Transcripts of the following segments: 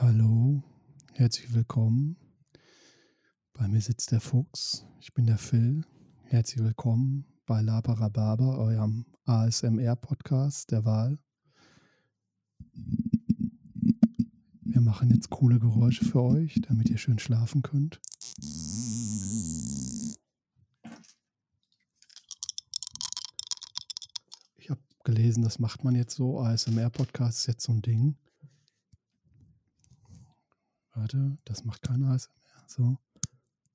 Hallo, herzlich willkommen. Bei mir sitzt der Fuchs. Ich bin der Phil. Herzlich willkommen bei Labarababa, eurem ASMR-Podcast der Wahl. Wir machen jetzt coole Geräusche für euch, damit ihr schön schlafen könnt. Ich habe gelesen, das macht man jetzt so. ASMR-Podcast ist jetzt so ein Ding. Warte, das macht kein ASMR. So.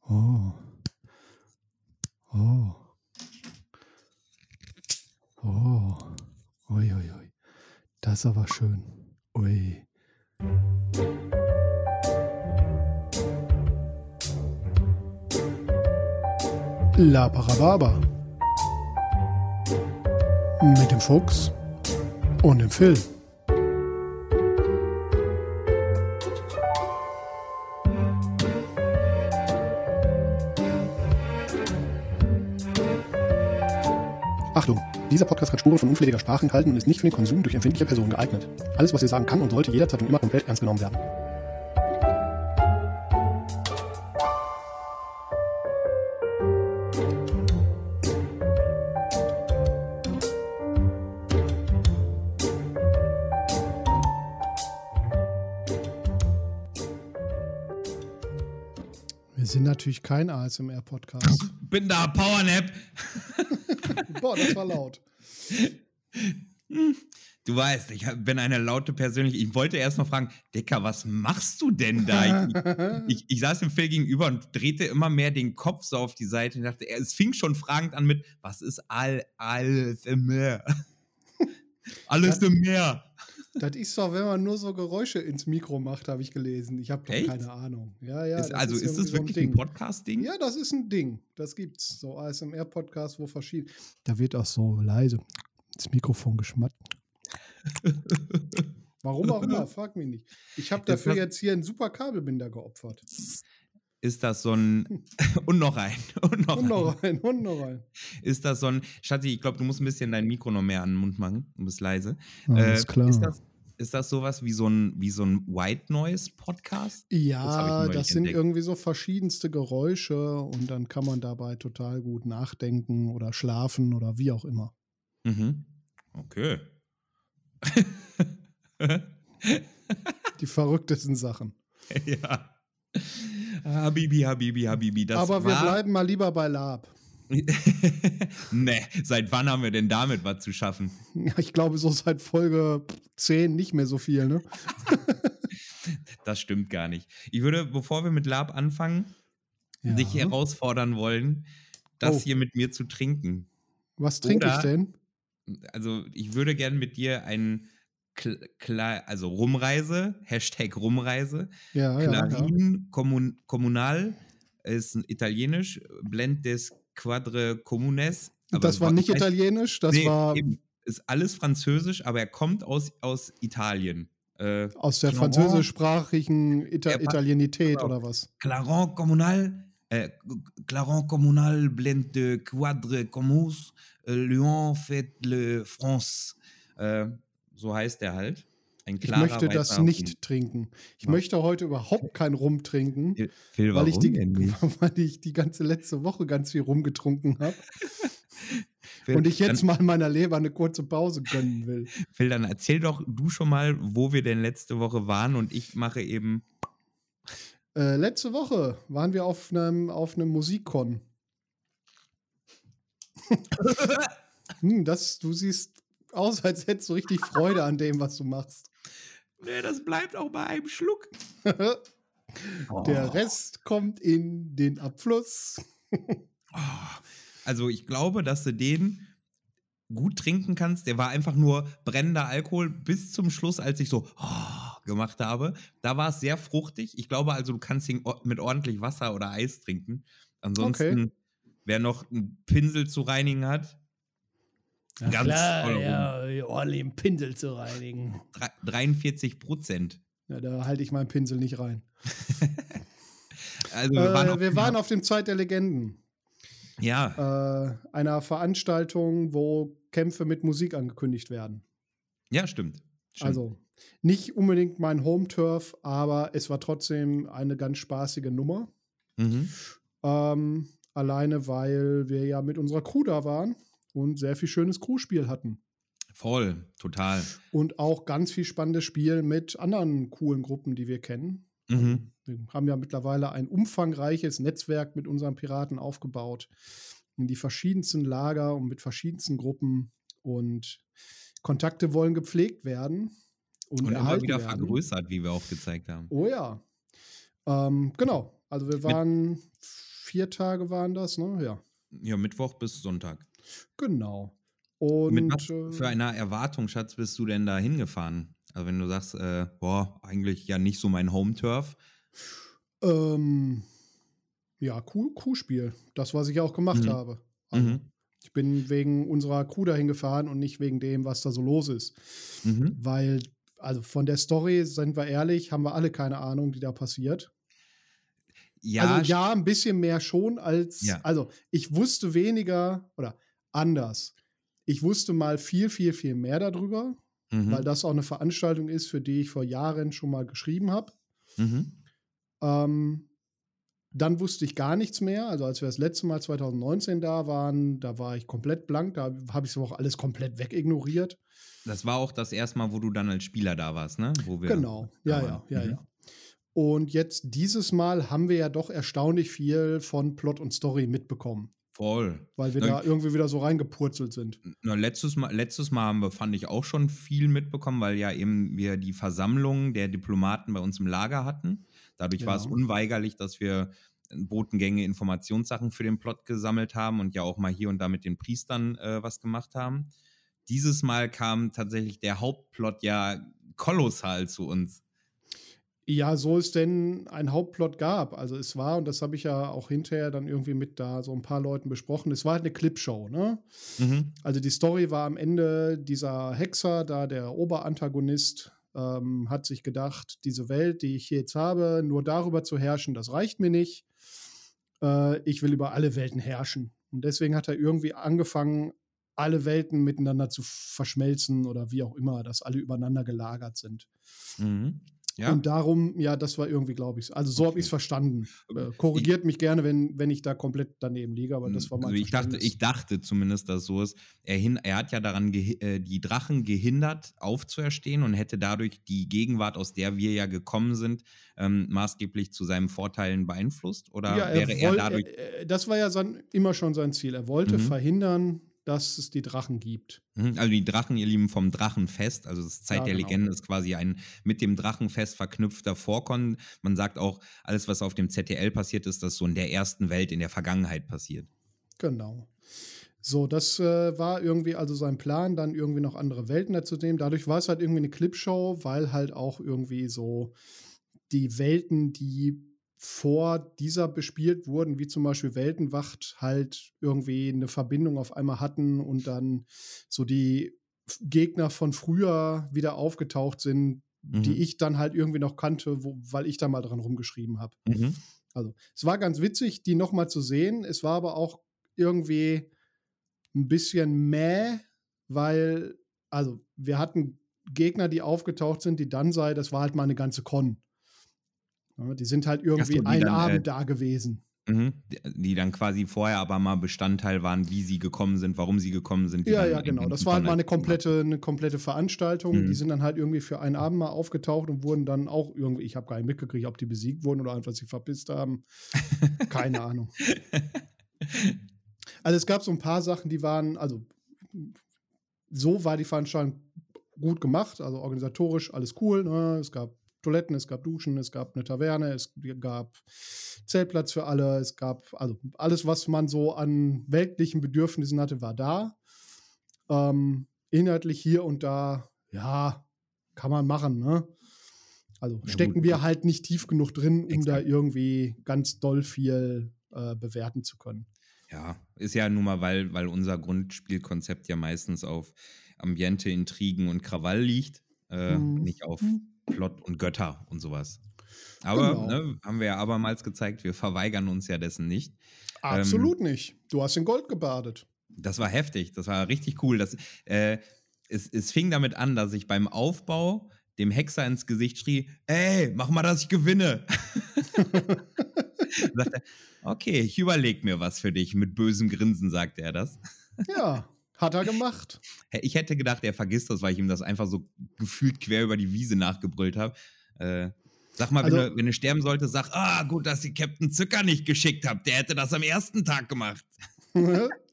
Oh. Oh. Oh. Ui, ui, ui. Das ist aber schön. Ui. La Parababa. Mit dem Fuchs und dem Phil. Dieser Podcast hat Spuren von unflätiger Sprache enthalten und ist nicht für den Konsum durch empfindliche Personen geeignet. Alles, was ihr sagen kann und sollte jederzeit und immer komplett ernst genommen werden. Wir sind natürlich kein ASMR-Podcast. Bin da, Powernap. Boah, das war laut. Du weißt, ich bin eine laute Persönlichkeit. Ich wollte erst mal fragen, Dicker, was machst du denn da? Ich, ich, ich saß dem Phil gegenüber und drehte immer mehr den Kopf so auf die Seite und dachte, es fing schon fragend an mit, was ist all, alles im Meer? Alles im Meer. Das ist doch, wenn man nur so Geräusche ins Mikro macht, habe ich gelesen. Ich habe doch keine Ahnung. Ja, ja. ist, das also ist irgendwie das so wirklich ein, Ding. Podcast-Ding? Ja, das ist ein Ding. Das gibt's. So ASMR-Podcasts, wo verschieden. Da wird auch so leise ins Mikrofon geschmatzt. Warum auch immer, frag mich nicht. Ich habe Ist dafür das- jetzt hier einen super Kabelbinder geopfert. Ist das so ein. und noch ein. Und noch Und ein. noch rein, und noch rein. Ist das so ein. Schatzi, ich glaube, du musst ein bisschen dein Mikro noch mehr an den Mund machen. Du bist leise. Alles Äh, klar. Ist das, ist das sowas wie so ein, wie so ein White Noise Podcast? Das Ja, neulich das sind entdeckt. irgendwie so verschiedenste Geräusche und dann kann man dabei total gut nachdenken oder schlafen oder wie auch immer. Mhm. Okay. Die verrücktesten Sachen. ja. Habibi, Habibi, Habibi. Das Aber wir bleiben mal lieber bei Lab. nee, seit wann haben wir denn damit was zu schaffen? Ja, ich glaube, so seit Folge 10 nicht mehr so viel, ne? Das stimmt gar nicht. Ich würde, bevor wir mit Lab anfangen, Ja. dich herausfordern wollen, das Oh. hier mit mir zu trinken. Was trinke ich Oder- denn? Also, ich würde gerne mit dir einen, Kl Kle- also Rumreise, Hashtag Rumreise, Ja, ja, ja. Clarin Commun Kommunal ist italienisch, Blend des Quadre Communes. Das war nicht heißt- italienisch, das Nee, war eben, ist alles französisch, aber er kommt aus, aus Italien. Äh, aus der Clarence- französischsprachigen Ita Ja, Italienität genau. oder was? Clarin Communal, äh, Clarin Communal Blend de Quadre Commus, äh, Lyon fait le France. Äh, so heißt der halt. Ein Ich klarer, möchte das nicht trinken. Ich Ja. möchte heute überhaupt kein Rum trinken, Rum. Phil, weil ich, die, weil ich die ganze letzte Woche ganz viel rumgetrunken habe Phil, und ich jetzt mal meiner Leber eine kurze Pause gönnen will. Phil, dann erzähl doch du schon mal, wo wir denn letzte Woche waren und ich mache eben. Äh, letzte Woche waren wir auf einem auf einem Musikkon. hm, das, du siehst aus, als hättest du richtig Freude an dem, was du machst. Nee, das bleibt auch bei einem Schluck. Der Rest kommt in den Abfluss. Oh, Also ich glaube, dass du den gut trinken kannst. Der war einfach nur brennender Alkohol bis zum Schluss, als ich so oh, gemacht habe. Da war es sehr fruchtig. Ich glaube also, du kannst ihn mit ordentlich Wasser oder Eis trinken. Ansonsten, wer noch einen Pinsel zu reinigen hat, ganz toll rum. ja, ordentlich im Pinsel zu reinigen. Drei- 43 Prozent. Ja, da halte ich meinen Pinsel nicht rein. Also Wir, wir waren, äh, auf, wir waren auf dem Zeit der Legenden. ja, Äh, einer Veranstaltung, wo Kämpfe mit Musik angekündigt werden. ja, stimmt. Stimmt. Also nicht unbedingt mein Home-Turf, aber es war trotzdem eine ganz spaßige Nummer. Mhm. Ähm, alleine, weil wir ja mit unserer Crew da waren und sehr viel schönes Crewspiel hatten. Voll, total. Und auch ganz viel spannendes Spiel mit anderen coolen Gruppen, die wir kennen. Mhm. Wir haben ja mittlerweile ein umfangreiches Netzwerk mit unseren Piraten aufgebaut. In die verschiedensten Lager und mit verschiedensten Gruppen. Und Kontakte wollen gepflegt werden. Und, und immer wieder werden. vergrößert, wie wir auch gezeigt haben. Oh ja. Ähm, genau. Also wir waren vier Tage waren das, ne? Ja. Ja, Mittwoch bis Sonntag. Genau. Und mit was äh, für einer Erwartung, Schatz, bist du denn da hingefahren? Also wenn du sagst, äh, boah, eigentlich ja nicht so mein Home-Turf. Ähm, ja, Kuhspiel. Das, was ich auch gemacht mhm. habe. Also, mhm. Ich bin wegen unserer Kuh dahin gefahren und nicht wegen dem, was da so los ist. Mhm. Weil, also von der Story, sind wir ehrlich, haben wir alle keine Ahnung, die da passiert. Ja, also ja, ein bisschen mehr schon als, ja. also ich wusste weniger oder anders. Ich wusste mal viel, viel, viel mehr darüber, mhm. weil das auch eine Veranstaltung ist, für die ich vor Jahren schon mal geschrieben habe. Mhm. Ähm, dann wusste ich gar nichts mehr. Also als wir das letzte Mal 2019 da waren, da war ich komplett blank. Da habe ich es auch alles komplett wegignoriert. Das war auch das erste Mal, wo du dann als Spieler da warst, ne? Genau, ja, ja, ja, mhm. ja. Und jetzt dieses Mal haben wir ja doch erstaunlich viel von Plot und Story mitbekommen. Voll. Weil wir Na, da irgendwie wieder so reingepurzelt sind. Na, letztes, Mal, letztes Mal haben wir, fand ich, auch schon viel mitbekommen, weil ja eben wir die Versammlung der Diplomaten bei uns im Lager hatten. Dadurch genau. war es genau. unweigerlich, dass wir Botengänge, Informationssachen für den Plot gesammelt haben und ja auch mal hier und da mit den Priestern äh, was gemacht haben. Dieses Mal kam tatsächlich der Hauptplot ja kolossal zu uns. Ja, so es denn ein Hauptplot gab. Also es war, und das habe ich ja auch hinterher dann irgendwie mit da so ein paar Leuten besprochen, es war halt eine Clipshow, ne? Mhm. Also die Story war am Ende dieser Hexer, da der Oberantagonist, ähm, hat sich gedacht, diese Welt, die ich hier jetzt habe, nur darüber zu herrschen, das reicht mir nicht. Äh, ich will über alle Welten herrschen. Und deswegen hat er irgendwie angefangen, alle Welten miteinander zu verschmelzen oder wie auch immer, dass alle übereinander gelagert sind. Mhm. Ja. Und darum, ja, das war irgendwie, glaube ich, also so okay. habe ich es verstanden. Äh, korrigiert ich, mich gerne, wenn, wenn ich da komplett daneben liege, aber das war mein also ich dachte, ich dachte zumindest, dass so ist. Er, hin, er hat ja daran äh, die Drachen gehindert, aufzuerstehen und hätte dadurch die Gegenwart, aus der wir ja gekommen sind, ähm, maßgeblich zu seinen Vorteilen beeinflusst? Oder ja, er wäre er dadurch. Er, das war ja sein, immer schon sein Ziel. Er wollte mhm. verhindern, dass es die Drachen gibt. Mhm, also die Drachen, ihr Lieben, vom Drachenfest, also das Zeit ja, der genau. Legende ist quasi ein mit dem Drachenfest verknüpfter Vorkon. Man sagt auch, alles, was auf dem ZTL passiert ist, das so in der ersten Welt, in der Vergangenheit passiert. Genau. So, das äh, war irgendwie also sein Plan, dann irgendwie noch andere Welten dazu nehmen. Dadurch war es halt irgendwie eine Clipshow, weil halt auch irgendwie so die Welten, die vor dieser bespielt wurden, wie zum Beispiel Weltenwacht, halt irgendwie eine Verbindung auf einmal hatten und dann so die Gegner von früher wieder aufgetaucht sind, mhm. die ich dann halt irgendwie noch kannte, wo, weil ich da mal dran rumgeschrieben habe. Mhm. Also, es war ganz witzig, die nochmal zu sehen. Es war aber auch irgendwie ein bisschen mäh, weil, also, wir hatten Gegner, die aufgetaucht sind, die dann sei, das war halt mal eine ganze Con. Ja, die sind halt irgendwie so, einen dann, Abend äh, da gewesen. Mhm. Die dann quasi vorher aber mal Bestandteil waren, wie sie gekommen sind, warum sie gekommen sind. Ja, ja, genau. Das war halt mal eine komplette, eine komplette Veranstaltung. Mhm. Die sind dann halt irgendwie für einen Abend mal aufgetaucht und wurden dann auch irgendwie, ich habe gar nicht mitgekriegt, ob die besiegt wurden oder einfach sich verpisst haben. Keine Ahnung. Also es gab so ein paar Sachen, die waren, also so war die Veranstaltung gut gemacht, also organisatorisch alles cool. Ne? Es gab Toiletten, es gab Duschen, es gab eine Taverne, es gab Zeltplatz für alle, es gab also alles, was man so an weltlichen Bedürfnissen hatte, war da. Ähm, inhaltlich hier und da, ja, kann man machen, ne? Also ja, stecken gut. wir halt nicht tief genug drin, um Exakt. da irgendwie ganz doll viel äh, bewerten zu können. Ja, ist ja nun mal, weil, weil unser Grundspielkonzept ja meistens auf Ambiente, Intrigen und Krawall liegt, äh, hm. nicht auf hm. Plot und Götter und sowas. Aber genau. ne, haben wir ja abermals gezeigt, wir verweigern uns ja dessen nicht. Absolut ähm, nicht. Du hast in Gold gebadet. Das war heftig, das war richtig cool. Das, äh, es, es fing damit an, dass ich beim Aufbau dem Hexer ins Gesicht schrie, ey, mach mal, dass ich gewinne. sagte, okay, ich überleg mir was für dich. Mit bösem Grinsen sagte er das. Ja, hat er gemacht. Ich hätte gedacht, er vergisst das, weil ich ihm das einfach so gefühlt quer über die Wiese nachgebrüllt habe. Äh, sag mal, also, wenn, du, wenn du sterben solltest, sag, ah, gut, dass ihr Captain Zucker nicht geschickt habt. Der hätte das am ersten Tag gemacht.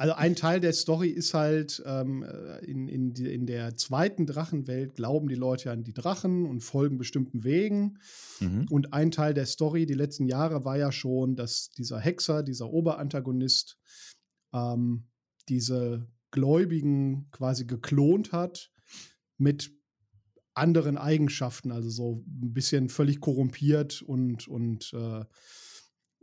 Also ein Teil der Story ist halt, ähm, äh, in, in, in der zweiten Drachenwelt glauben die Leute an die Drachen und folgen bestimmten Wegen. Mhm. Und ein Teil der Story die letzten Jahre war ja schon, dass dieser Hexer, dieser Oberantagonist, ähm, diese Gläubigen quasi geklont hat mit anderen Eigenschaften, also so ein bisschen völlig korrumpiert und, und äh,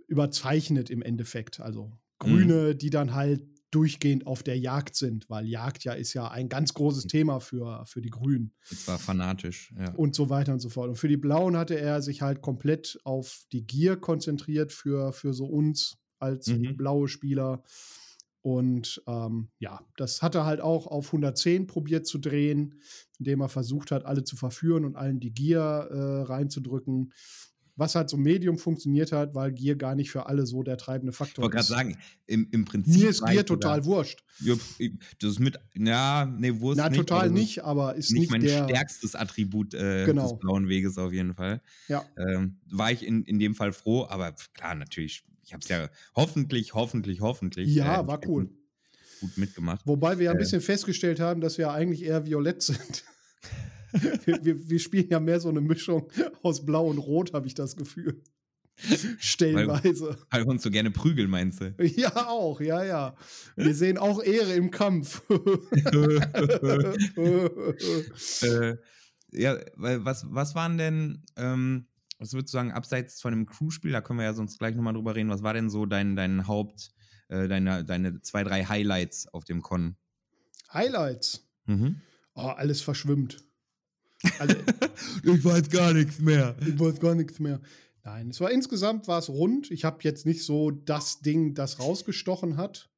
überzeichnet im Endeffekt. Also Grüne, mhm. die dann halt durchgehend auf der Jagd sind, weil Jagd ja ist ja ein ganz großes hm. Thema für, für die Grünen. Das war fanatisch, ja. Und so weiter und so fort. Und für die Blauen hatte er sich halt komplett auf die Gier konzentriert für, für so uns als mhm. blaue Spieler. Und ähm, ja, das hat er halt auch auf 110 probiert zu drehen, indem er versucht hat, alle zu verführen und allen die Gier äh, reinzudrücken was halt so Medium funktioniert hat, weil Gier gar nicht für alle so der treibende Faktor ist. Ich wollte gerade sagen, im, im Prinzip. Mir ist Gier total wurscht. Ja, das ist mit, ja, nee, Wurst Na, nicht. total nicht, aber ist nicht, nicht mein der, stärkstes Attribut äh, genau. des blauen Weges auf jeden Fall. Ja. Ähm, war ich in, in dem Fall froh, aber klar, natürlich, ich habe es ja hoffentlich, hoffentlich, hoffentlich. Ja, äh, war cool. Gut mitgemacht. Wobei wir ja ein äh. bisschen festgestellt haben, dass wir eigentlich eher violett sind wir, wir, wir, spielen ja mehr so eine Mischung aus Blau und Rot, habe ich das Gefühl. Stellenweise. Weil, weil wir uns so gerne prügeln, meinst du? Ja, auch, ja, ja. Wir sehen auch Ehre im Kampf. äh, ja, was, was waren denn, ähm, was würdest du sagen, abseits von dem Crew-Spiel, da können wir ja sonst gleich nochmal drüber reden, was war denn so dein, dein Haupt, äh, deine, deine zwei, drei Highlights auf dem Con? Highlights? Mhm. Oh, alles verschwimmt. Also, ich weiß gar nichts mehr. Ich weiß gar nichts mehr. Nein, es war insgesamt war es rund. Ich habe jetzt nicht so das Ding, das rausgestochen hat,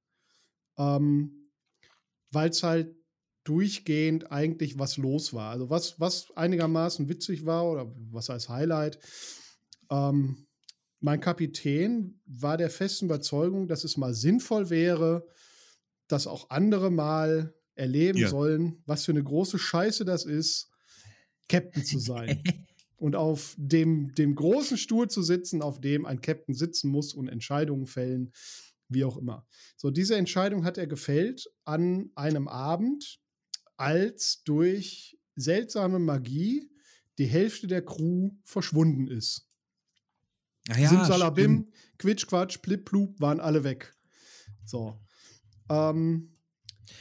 ähm, weil es halt durchgehend eigentlich was los war. Also was, was einigermaßen witzig war oder was als Highlight. Ähm, mein Kapitän war der festen Überzeugung, dass es mal sinnvoll wäre, dass auch andere mal erleben ja. sollen, was für eine große Scheiße das ist, Captain zu sein. und auf dem, dem großen Stuhl zu sitzen, auf dem ein Captain sitzen muss und Entscheidungen fällen, wie auch immer. So, diese Entscheidung hat er gefällt an einem Abend, als durch seltsame Magie die Hälfte der Crew verschwunden ist. Ah ja, Simsalabim, Quitsch, Quatsch, Plip, Plup waren alle weg. So. Ähm,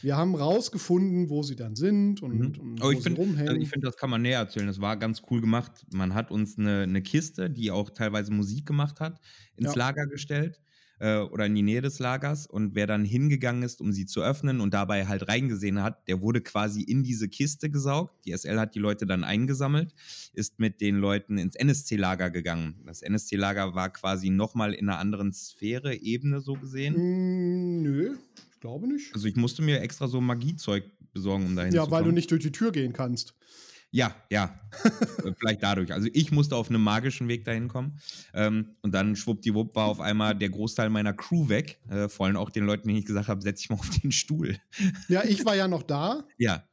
wir haben rausgefunden, wo sie dann sind und, mhm. und wo ich find, sie rumhängen. Also ich finde, das kann man näher erzählen. Das war ganz cool gemacht. Man hat uns eine, eine Kiste, die auch teilweise Musik gemacht hat, ins ja. Lager gestellt äh, oder in die Nähe des Lagers. Und wer dann hingegangen ist, um sie zu öffnen und dabei halt reingesehen hat, der wurde quasi in diese Kiste gesaugt. Die SL hat die Leute dann eingesammelt, ist mit den Leuten ins NSC-Lager gegangen. Das NSC-Lager war quasi nochmal in einer anderen Sphäre, Ebene so gesehen. Mm, nö. Ich glaube nicht. Also ich musste mir extra so Magiezeug besorgen, um dahin ja, zu kommen. Ja, weil du nicht durch die Tür gehen kannst. Ja, ja. Äh, vielleicht dadurch. Also ich musste auf einem magischen Weg dahin kommen. Ähm, und dann schwuppdiwupp war auf einmal der Großteil meiner Crew weg. Äh, vor allem auch den Leuten, denen ich gesagt habe, setz dich mal auf den Stuhl. Ja, ich war ja noch da. ja.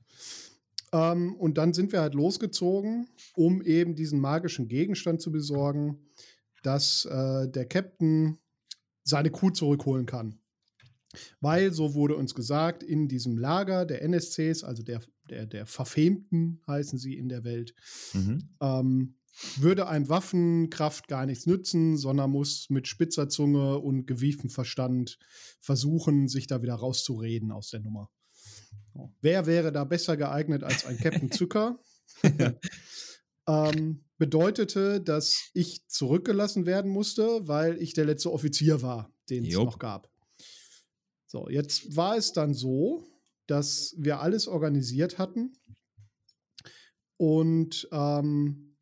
Ähm, und dann sind wir halt losgezogen, um eben diesen magischen Gegenstand zu besorgen, dass äh, der Captain seine Crew zurückholen kann. Weil, so wurde uns gesagt, in diesem Lager der NSCs, also der, der, der Verfemten heißen sie in der Welt, mhm. ähm, würde ein Waffenkraft gar nichts nützen, sondern muss mit spitzer Zunge und gewieftem Verstand versuchen, sich da wieder rauszureden aus der Nummer. So. Wer wäre da besser geeignet als ein Captain Zucker? ähm, bedeutete, dass ich zurückgelassen werden musste, weil ich der letzte Offizier war, den es noch gab. So, jetzt war es dann so, dass wir alles organisiert hatten und ähm,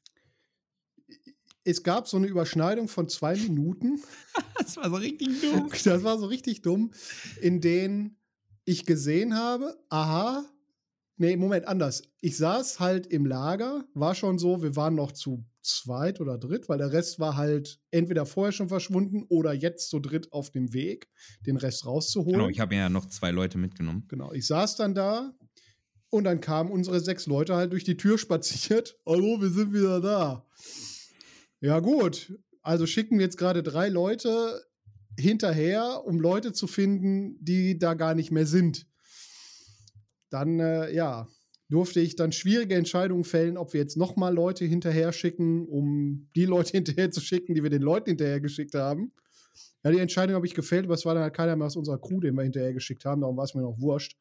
es gab so eine Überschneidung von zwei Minuten. das war so richtig dumm. Das war so richtig dumm, in denen ich gesehen habe, aha, Nee, Moment, anders. Ich saß halt im Lager, war schon so, wir waren noch zu zweit oder dritt, weil der Rest war halt entweder vorher schon verschwunden oder jetzt zu dritt auf dem Weg, den Rest rauszuholen. Genau, ich habe ja noch zwei Leute mitgenommen. Genau, ich saß dann da und dann kamen unsere sechs Leute halt durch die Tür spaziert. Hallo, wir sind wieder da. Ja, gut. Also schicken wir jetzt gerade drei Leute hinterher, um Leute zu finden, die da gar nicht mehr sind dann äh, ja, durfte ich dann schwierige Entscheidungen fällen, ob wir jetzt nochmal Leute hinterher schicken, um die Leute hinterher zu schicken, die wir den Leuten hinterher geschickt haben. Ja, die Entscheidung habe ich gefällt, aber es war dann halt keiner mehr aus unserer Crew, den wir hinterher geschickt haben, darum war es mir noch wurscht.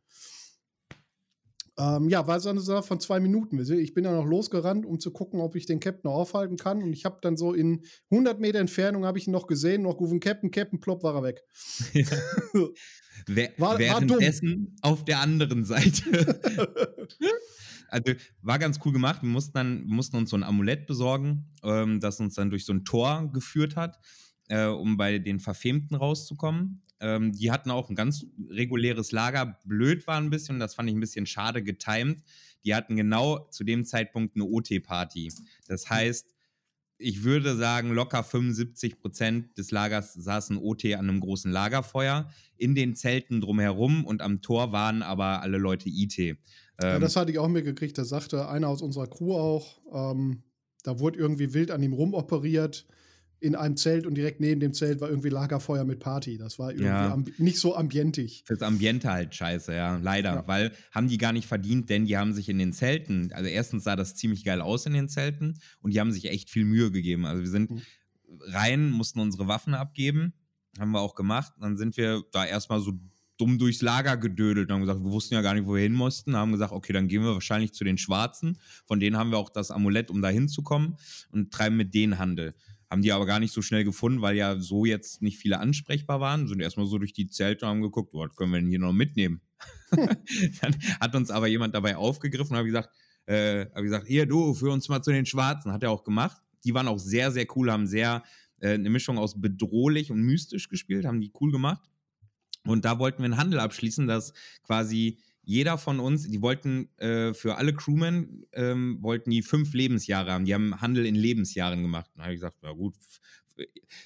Ähm, ja, war so eine Sache von zwei Minuten. Ich bin dann noch losgerannt, um zu gucken, ob ich den Captain aufhalten kann. Und ich habe dann so in 100 Meter Entfernung habe ich ihn noch gesehen, noch gerufen, Captain, Captain, plopp, war er weg. Ja. war, Währenddessen war auf der anderen Seite. also war ganz cool gemacht. Wir mussten, dann, wir mussten uns so ein Amulett besorgen, ähm, das uns dann durch so ein Tor geführt hat, äh, um bei den Verfemten rauszukommen. Ähm, die hatten auch ein ganz reguläres Lager. Blöd war ein bisschen, das fand ich ein bisschen schade getimed. Die hatten genau zu dem Zeitpunkt eine OT-Party. Das heißt, ich würde sagen, locker 75 Prozent des Lagers saßen OT an einem großen Lagerfeuer. In den Zelten drumherum und am Tor waren aber alle Leute IT. Ähm, ja, das hatte ich auch mitgekriegt. Da sagte einer aus unserer Crew auch, ähm, da wurde irgendwie wild an ihm rumoperiert in einem Zelt und direkt neben dem Zelt war irgendwie Lagerfeuer mit Party. Das war irgendwie ja. nicht so ambientig. Das Ambiente halt scheiße, ja, leider. Ja. Weil haben die gar nicht verdient, denn die haben sich in den Zelten, also erstens sah das ziemlich geil aus in den Zelten und die haben sich echt viel Mühe gegeben. Also wir sind mhm. rein, mussten unsere Waffen abgeben, haben wir auch gemacht. Dann sind wir da erstmal so dumm durchs Lager gedödelt und haben gesagt, wir wussten ja gar nicht, wo wir hin mussten. Haben gesagt, okay, dann gehen wir wahrscheinlich zu den Schwarzen. Von denen haben wir auch das Amulett, um da hinzukommen und treiben mit denen Handel. Haben die aber gar nicht so schnell gefunden, weil ja so jetzt nicht viele ansprechbar waren. Sind erstmal so durch die Zelte und haben geguckt, was können wir denn hier noch mitnehmen? Dann hat uns aber jemand dabei aufgegriffen und hat gesagt, äh, hab gesagt, hier du, führ uns mal zu den Schwarzen. Hat er auch gemacht. Die waren auch sehr, sehr cool, haben sehr äh, eine Mischung aus bedrohlich und mystisch gespielt, haben die cool gemacht. Und da wollten wir einen Handel abschließen, dass quasi jeder von uns, die wollten äh, für alle Crewmen, ähm, wollten die fünf Lebensjahre haben. Die haben Handel in Lebensjahren gemacht. Da habe ich gesagt, ja gut,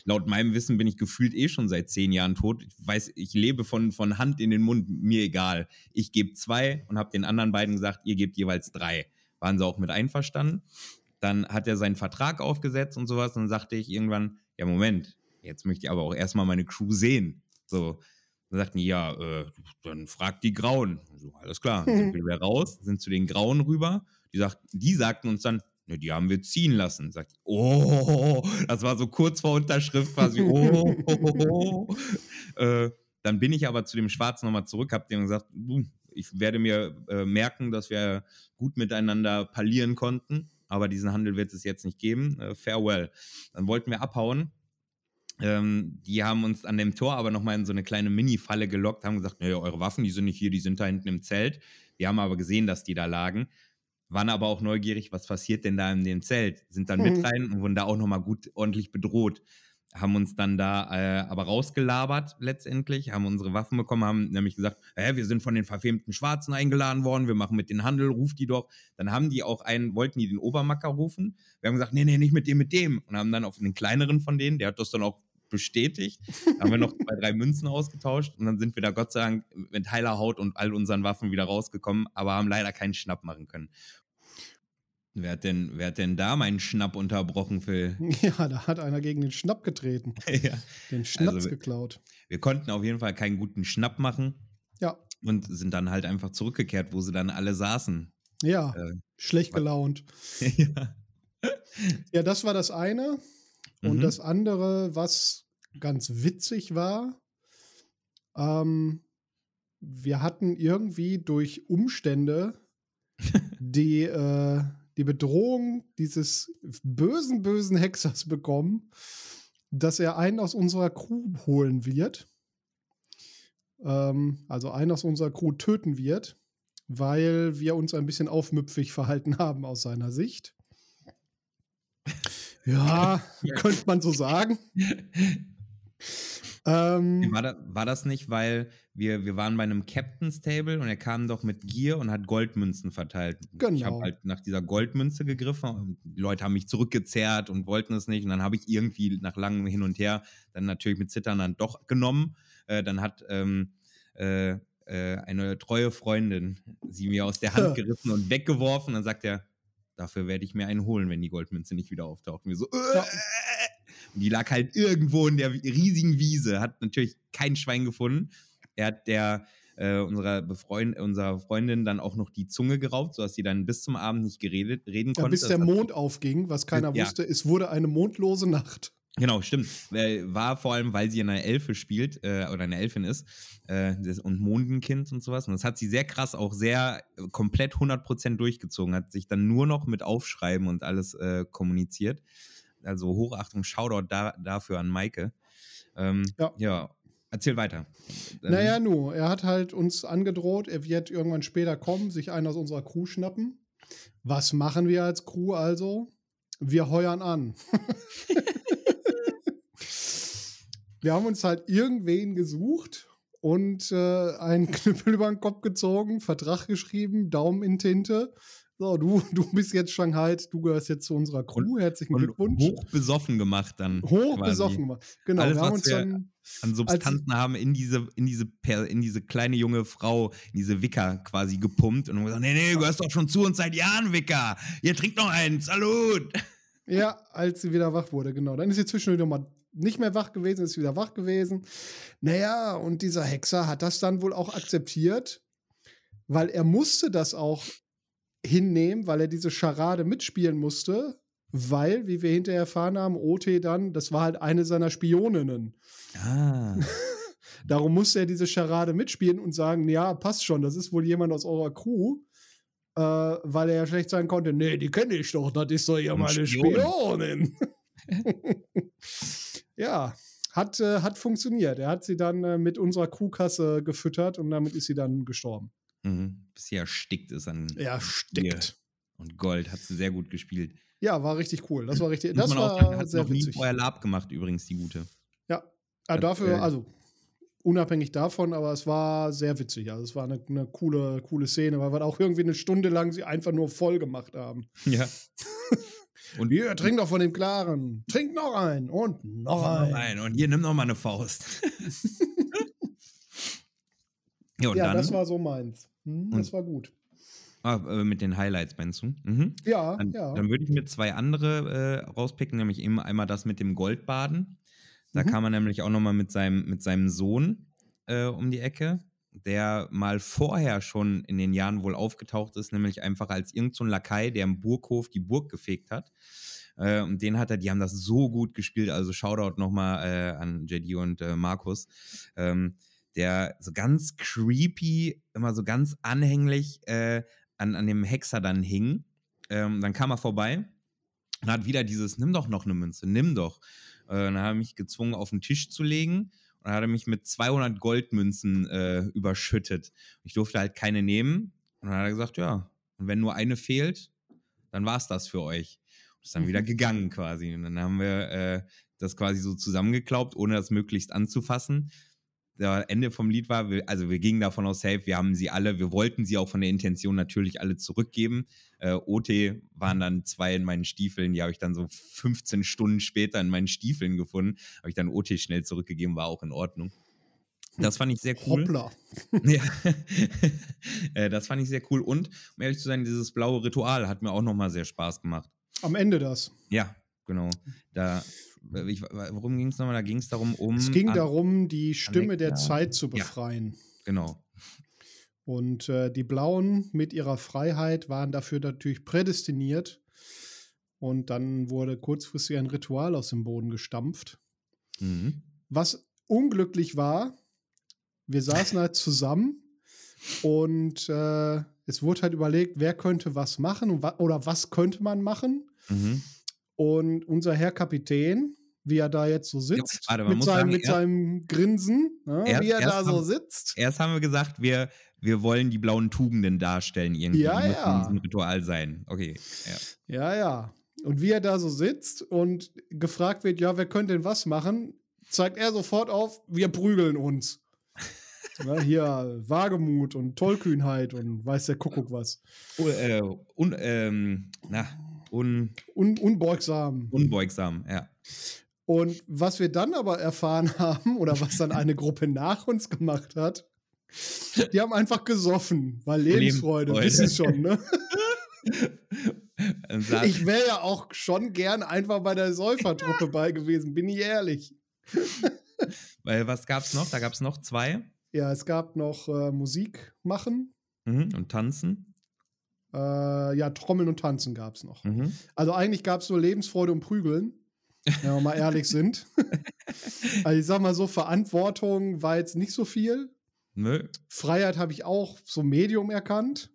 laut meinem Wissen bin ich gefühlt eh schon seit zehn Jahren tot. Ich weiß, ich lebe von, von Hand in den Mund, mir egal. Ich gebe zwei und habe den anderen beiden gesagt, ihr gebt jeweils drei. Waren sie auch mit einverstanden. Dann hat er seinen Vertrag aufgesetzt und sowas. Und dann sagte ich irgendwann, ja Moment, jetzt möchte ich aber auch erstmal meine Crew sehen. So, dann sagten die, ja, äh, dann fragt die Grauen. So, alles klar, dann sind wir raus, sind zu den Grauen rüber. Die, sagt, die sagten uns dann, ne, die haben wir ziehen lassen. Sagt, oh, das war so kurz vor Unterschrift quasi, oh, oh, oh, oh. Äh, dann bin ich aber zu dem Schwarzen nochmal zurück, hab dem gesagt, ich werde mir äh, merken, dass wir gut miteinander parlieren konnten, aber diesen Handel wird es jetzt nicht geben. Äh, farewell. Dann wollten wir abhauen ähm, die haben uns an dem Tor aber nochmal in so eine kleine Mini-Falle gelockt, haben gesagt, naja, eure Waffen, die sind nicht hier, die sind da hinten im Zelt. Wir haben aber gesehen, dass die da lagen, waren aber auch neugierig, was passiert denn da in dem Zelt, sind dann mhm. mit rein und wurden da auch nochmal gut ordentlich bedroht haben uns dann da äh, aber rausgelabert letztendlich, haben unsere Waffen bekommen, haben nämlich gesagt, wir sind von den verfemten Schwarzen eingeladen worden, wir machen mit den Handel, ruft die doch. Dann haben die auch einen, wollten die den Obermacker rufen. Wir haben gesagt, nee, nee, nicht mit dem, mit dem. Und haben dann auf den kleineren von denen, der hat das dann auch bestätigt. Haben wir noch zwei, drei Münzen ausgetauscht und dann sind wir da Gott sei Dank mit heiler Haut und all unseren Waffen wieder rausgekommen, aber haben leider keinen Schnapp machen können. Wer hat, denn, wer hat denn da meinen Schnapp unterbrochen, Phil? Ja, da hat einer gegen den Schnapp getreten. ja. Den Schnaps also, geklaut. Wir konnten auf jeden Fall keinen guten Schnapp machen. Ja. Und sind dann halt einfach zurückgekehrt, wo sie dann alle saßen. Ja, äh, schlecht gelaunt. ja. ja, das war das eine. Und mhm. das andere, was ganz witzig war, ähm, wir hatten irgendwie durch Umstände die, äh, die Bedrohung dieses bösen, bösen Hexers bekommen, dass er einen aus unserer Crew holen wird. Ähm, also einen aus unserer Crew töten wird, weil wir uns ein bisschen aufmüpfig verhalten haben aus seiner Sicht. Ja, könnte man so sagen. ähm, War, da, war das nicht, weil wir, wir waren bei einem Captain's Table und er kam doch mit Gier und hat Goldmünzen verteilt. Ich Genau. habe halt nach dieser Goldmünze gegriffen und die Leute haben mich zurückgezerrt und wollten es nicht. Und dann habe ich irgendwie nach langem Hin und Her dann natürlich mit Zittern dann doch genommen. Äh, dann hat ähm, äh, äh, eine treue Freundin sie mir aus der Hand gerissen und weggeworfen. Dann sagt er, dafür werde ich mir einen holen, wenn die Goldmünze nicht wieder auftaucht. Und wir so, äh, Ja. Die lag halt irgendwo in der riesigen Wiese, hat natürlich kein Schwein gefunden. Er hat der äh, unserer, Befreund, unserer Freundin dann auch noch die Zunge geraubt, sodass sie dann bis zum Abend nicht geredet, reden ja, konnte. bis der Mond aufging, was keiner Ja. wusste, es wurde eine mondlose Nacht. Genau, stimmt. War vor allem, weil sie eine Elfe spielt äh, oder eine Elfin ist äh, und Mondenkind und sowas. Und das hat sie sehr krass, auch sehr komplett 100% durchgezogen. Hat sich dann nur noch mit Aufschreiben und alles äh, kommuniziert. Also Hochachtung, Shoutout da, dafür an Maike. Ähm, Ja. ja. erzähl weiter. Dann- Naja, nu, er hat halt uns angedroht, er wird irgendwann später kommen, sich einen aus unserer Crew schnappen. Was machen wir als Crew also? Wir heuern an. wir haben uns halt irgendwen gesucht und äh, einen Knüppel über den Kopf gezogen, Vertrag geschrieben, Daumen in Tinte. So, du, du bist jetzt Shanghai, du gehörst jetzt zu unserer Crew. Herzlichen und Glückwunsch. hoch besoffen gemacht dann. Hoch quasi. besoffen gemacht. Genau, Alles, wir haben was uns wir- dann. an Substanzen haben in diese, in diese, per, in diese kleine junge Frau, in diese Wicker quasi gepumpt und haben gesagt, nee, nee, du gehörst doch schon zu uns seit Jahren, Wicker. Hier, trink noch einen, Salut. Ja, als sie wieder wach wurde, genau. Dann ist sie zwischendurch nochmal nicht mehr wach gewesen, ist wieder wach gewesen. Naja, und dieser Hexer hat das dann wohl auch akzeptiert, weil er musste das auch hinnehmen, weil er diese Scharade mitspielen musste, weil, wie wir hinterher erfahren haben, OT dann, das war halt eine seiner Spioninnen. Ah. Darum musste er diese Scharade mitspielen und sagen, ja, passt schon, das ist wohl jemand aus eurer Crew. Äh, weil er ja schlecht sagen konnte, nee, die kenne ich doch, das ist doch ja Ein meine Spion. Spionin. ja, hat, äh, hat funktioniert. Er hat sie dann äh, mit unserer Crewkasse gefüttert und damit ist sie dann gestorben. Mhm. Bis sie erstickt ist an Erstickt. und Gold. Hat sie sehr gut gespielt. Ja, war richtig cool. Das war richtig, Muss das man auch sagen, war hat sehr noch nie witzig. vorher Lab gemacht, übrigens, die gute. Ja, ah, Hat, dafür, äh, also unabhängig davon, aber es war sehr witzig. Also es war eine, eine coole, coole Szene, weil wir auch irgendwie eine Stunde lang sie einfach nur voll gemacht haben. Ja. Und Hier, trink doch von dem Klaren. Trink noch ein und noch ein. Nein, und hier nimm noch mal eine Faust. ja, ja, das war so meins. Hm, das Und- war gut. ah, äh, mit den Highlights, meinst du? Mhm. Ja, Dann, ja. dann würde ich mir zwei andere äh, rauspicken, nämlich eben einmal das mit dem Goldbaden. Da Mhm. kam er nämlich auch noch mal mit seinem, mit seinem Sohn äh, um die Ecke, der mal vorher schon in den Jahren wohl aufgetaucht ist, nämlich einfach als irgendein so Lakai, der im Burghof die Burg gefegt hat. Äh, und den hat er, die haben das so gut gespielt. Also Shoutout nochmal äh, an JD und äh, Markus. Ähm, der so ganz creepy, immer so ganz anhänglich äh, an, an dem Hexer dann hing. Ähm, dann kam er vorbei und hat wieder dieses, nimm doch noch eine Münze, nimm doch. Äh, dann hat er mich gezwungen, auf den Tisch zu legen und dann hat er mich mit 200 Goldmünzen äh, überschüttet. Ich durfte halt keine nehmen. Und dann hat er gesagt, ja, und wenn nur eine fehlt, dann war es das für euch. Und ist dann wieder gegangen quasi. Und dann haben wir äh, das quasi so zusammengeklaubt, ohne das möglichst anzufassen. Das Ende vom Lied war, also wir gingen davon aus, safe, wir haben sie alle, wir wollten sie auch von der Intention natürlich alle zurückgeben. Äh, OT waren dann zwei in meinen Stiefeln, die habe ich dann so 15 Stunden später in meinen Stiefeln gefunden. Habe ich dann OT schnell zurückgegeben, war auch in Ordnung. Das fand ich sehr cool. Hoppla. Ja. äh, das fand ich sehr cool. Und um ehrlich zu sein, dieses blaue Ritual hat mir auch nochmal sehr Spaß gemacht. Am Ende das. Ja, genau. Da, ich, worum ging es nochmal? Da ging es darum, um. es ging an- darum, die Stimme der Anekta. Zeit zu Ja. befreien. Genau. Und äh, die Blauen mit ihrer Freiheit waren dafür natürlich prädestiniert. Und dann wurde kurzfristig ein Ritual aus dem Boden gestampft. Mhm. Was unglücklich war, wir saßen halt zusammen und äh, es wurde halt überlegt, wer könnte was machen wa oder was könnte man machen. Mhm. Und unser Herr Kapitän, wie er da jetzt so sitzt, warte, man mit, seinem, sagen, mit seinem Grinsen, ne, erst- wie er da erst so haben- sitzt. Erst haben wir gesagt, wir, wir wollen die blauen Tugenden darstellen irgendwie. Ja, Die ja. in diesem Ritual sein. Okay. Ja. Ja, ja. Und wie er da so sitzt und gefragt wird, ja, wer könnte denn was machen, zeigt er sofort auf, wir prügeln uns. Ja, hier Wagemut und Tollkühnheit und weiß der Kuckuck was. Oh, äh, un, ähm, na, un, Un unbeugsam. unbeugsam, ja. Und was wir dann aber erfahren haben, oder was dann eine Gruppe nach uns gemacht hat, die haben einfach gesoffen, weil Lebensfreude, Lebensfreude. wissen schon, ne? Ich wäre ja auch schon gern einfach bei der Säufertruppe bei gewesen, bin ich ehrlich. Weil was gab's noch? Da gab's noch zwei. Ja, es gab noch äh, Musik machen. Mhm. Und tanzen. Äh, ja, Trommeln und Tanzen gab es noch. Mhm. Also eigentlich gab es nur Lebensfreude und Prügeln, wenn wir mal ehrlich sind. also ich sag mal so, Verantwortung war jetzt nicht so viel. Nö. Freiheit habe ich auch so Medium erkannt.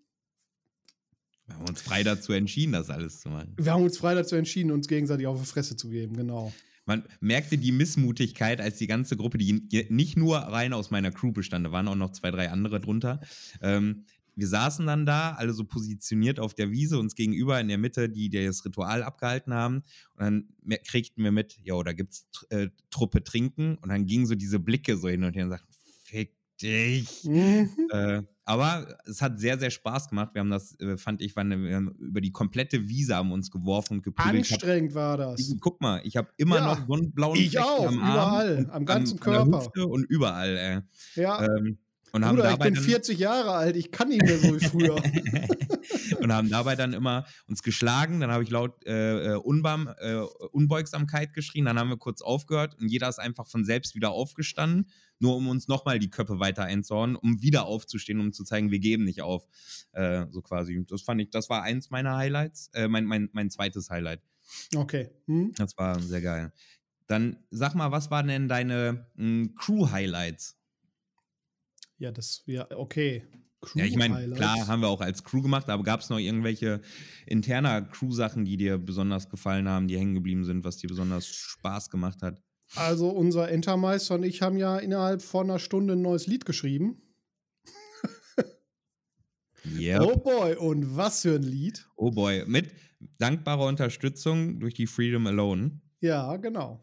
Wir haben uns frei dazu entschieden, das alles zu machen. Wir haben uns frei dazu entschieden, uns gegenseitig auf die Fresse zu geben, genau. Man merkte die Missmutigkeit, als die ganze Gruppe, die nicht nur rein aus meiner Crew bestand, da waren auch noch zwei, drei andere drunter. Ähm, wir saßen dann da, alle so positioniert auf der Wiese, uns gegenüber in der Mitte, die, die das Ritual abgehalten haben. Und dann kriegten wir mit, jo, da gibt's äh, Truppe trinken. Und dann gingen so diese Blicke so hin und her und sagten, fick dich. Äh, aber es hat sehr, sehr Spaß gemacht. Wir haben das, äh, fand ich, waren, wir haben über die komplette Wiese haben uns geworfen und geprügelt. Anstrengend war das. Guck mal, ich habe immer Ja, noch so einen blauen ich Fleck auch, am überall, am ganzen an der Körper. Hüfte und überall. Ey. Ja, Ähm, und haben Bruder, ich dabei bin dann, 40 Jahre alt, ich kann nicht mehr so wie früher. und haben dabei dann immer uns geschlagen. Dann habe ich laut äh, äh, Unbam, äh, Unbeugsamkeit geschrien. Dann haben wir kurz aufgehört und jeder ist einfach von selbst wieder aufgestanden, nur um uns nochmal die Köpfe weiter einzuhauen, um wieder aufzustehen, um zu zeigen, wir geben nicht auf. Äh, so quasi. Das fand ich, das war eins meiner Highlights, äh, mein, mein, mein zweites Highlight. Okay. Hm? Das war sehr geil. Dann sag mal, was waren denn deine mh, Crew-Highlights? Ja, das ja okay. Ja, ich meine, klar, haben wir auch als Crew gemacht, aber gab es noch irgendwelche interner Crew-Sachen, die dir besonders gefallen haben, die hängen geblieben sind, was dir besonders Spaß gemacht hat? Also unser Entermeister und ich haben ja innerhalb von einer Stunde ein neues Lied geschrieben. Yep. Oh boy, und was für ein Lied. Oh boy, mit dankbarer Unterstützung durch die Freedom Alone. Ja, genau.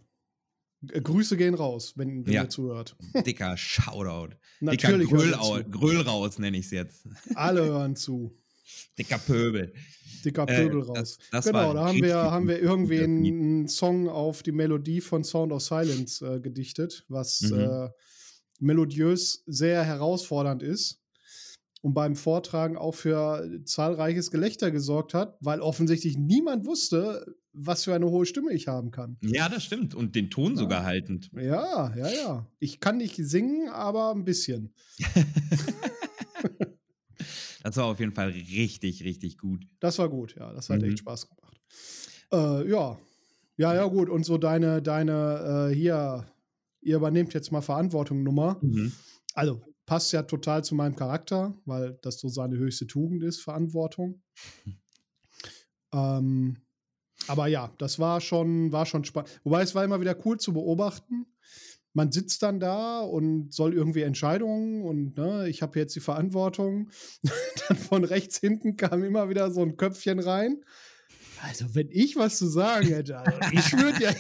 Grüße gehen raus, wenn, wenn Ja. ihr zuhört. Dicker Shoutout. Natürlich Dicker Gröll, raus, nenne ich es jetzt. Alle hören zu. Dicker Pöbel. Dicker Äh, Pöbel das- raus. das genau, war da haben wir, haben wir irgendwie einen Song auf die Melodie von Sound of Silence äh, gedichtet, was Mhm. äh, melodiös sehr herausfordernd ist und beim Vortragen auch für zahlreiches Gelächter gesorgt hat, weil offensichtlich niemand wusste, was für eine hohe Stimme ich haben kann. Ja, das stimmt. Und den Ton Ja. sogar haltend. Ja, ja, ja. Ich kann nicht singen, aber ein bisschen. Das war auf jeden Fall richtig, richtig gut. Das war gut, ja. Das hat Mhm. echt Spaß gemacht. Äh, ja. Ja, ja, gut. Und so deine, deine, äh, hier, ihr übernehmt jetzt mal Verantwortung Nummer. Mhm. Also, passt ja total zu meinem Charakter, weil das so seine höchste Tugend ist, Verantwortung. ähm, aber ja, das war schon, war schon spannend. Wobei es war immer wieder cool zu beobachten. Man sitzt dann da und soll irgendwie Entscheidungen und ne, ich habe jetzt die Verantwortung. dann von rechts hinten kam immer wieder so ein Köpfchen rein. Also, wenn ich was zu sagen hätte, also ich würde ja.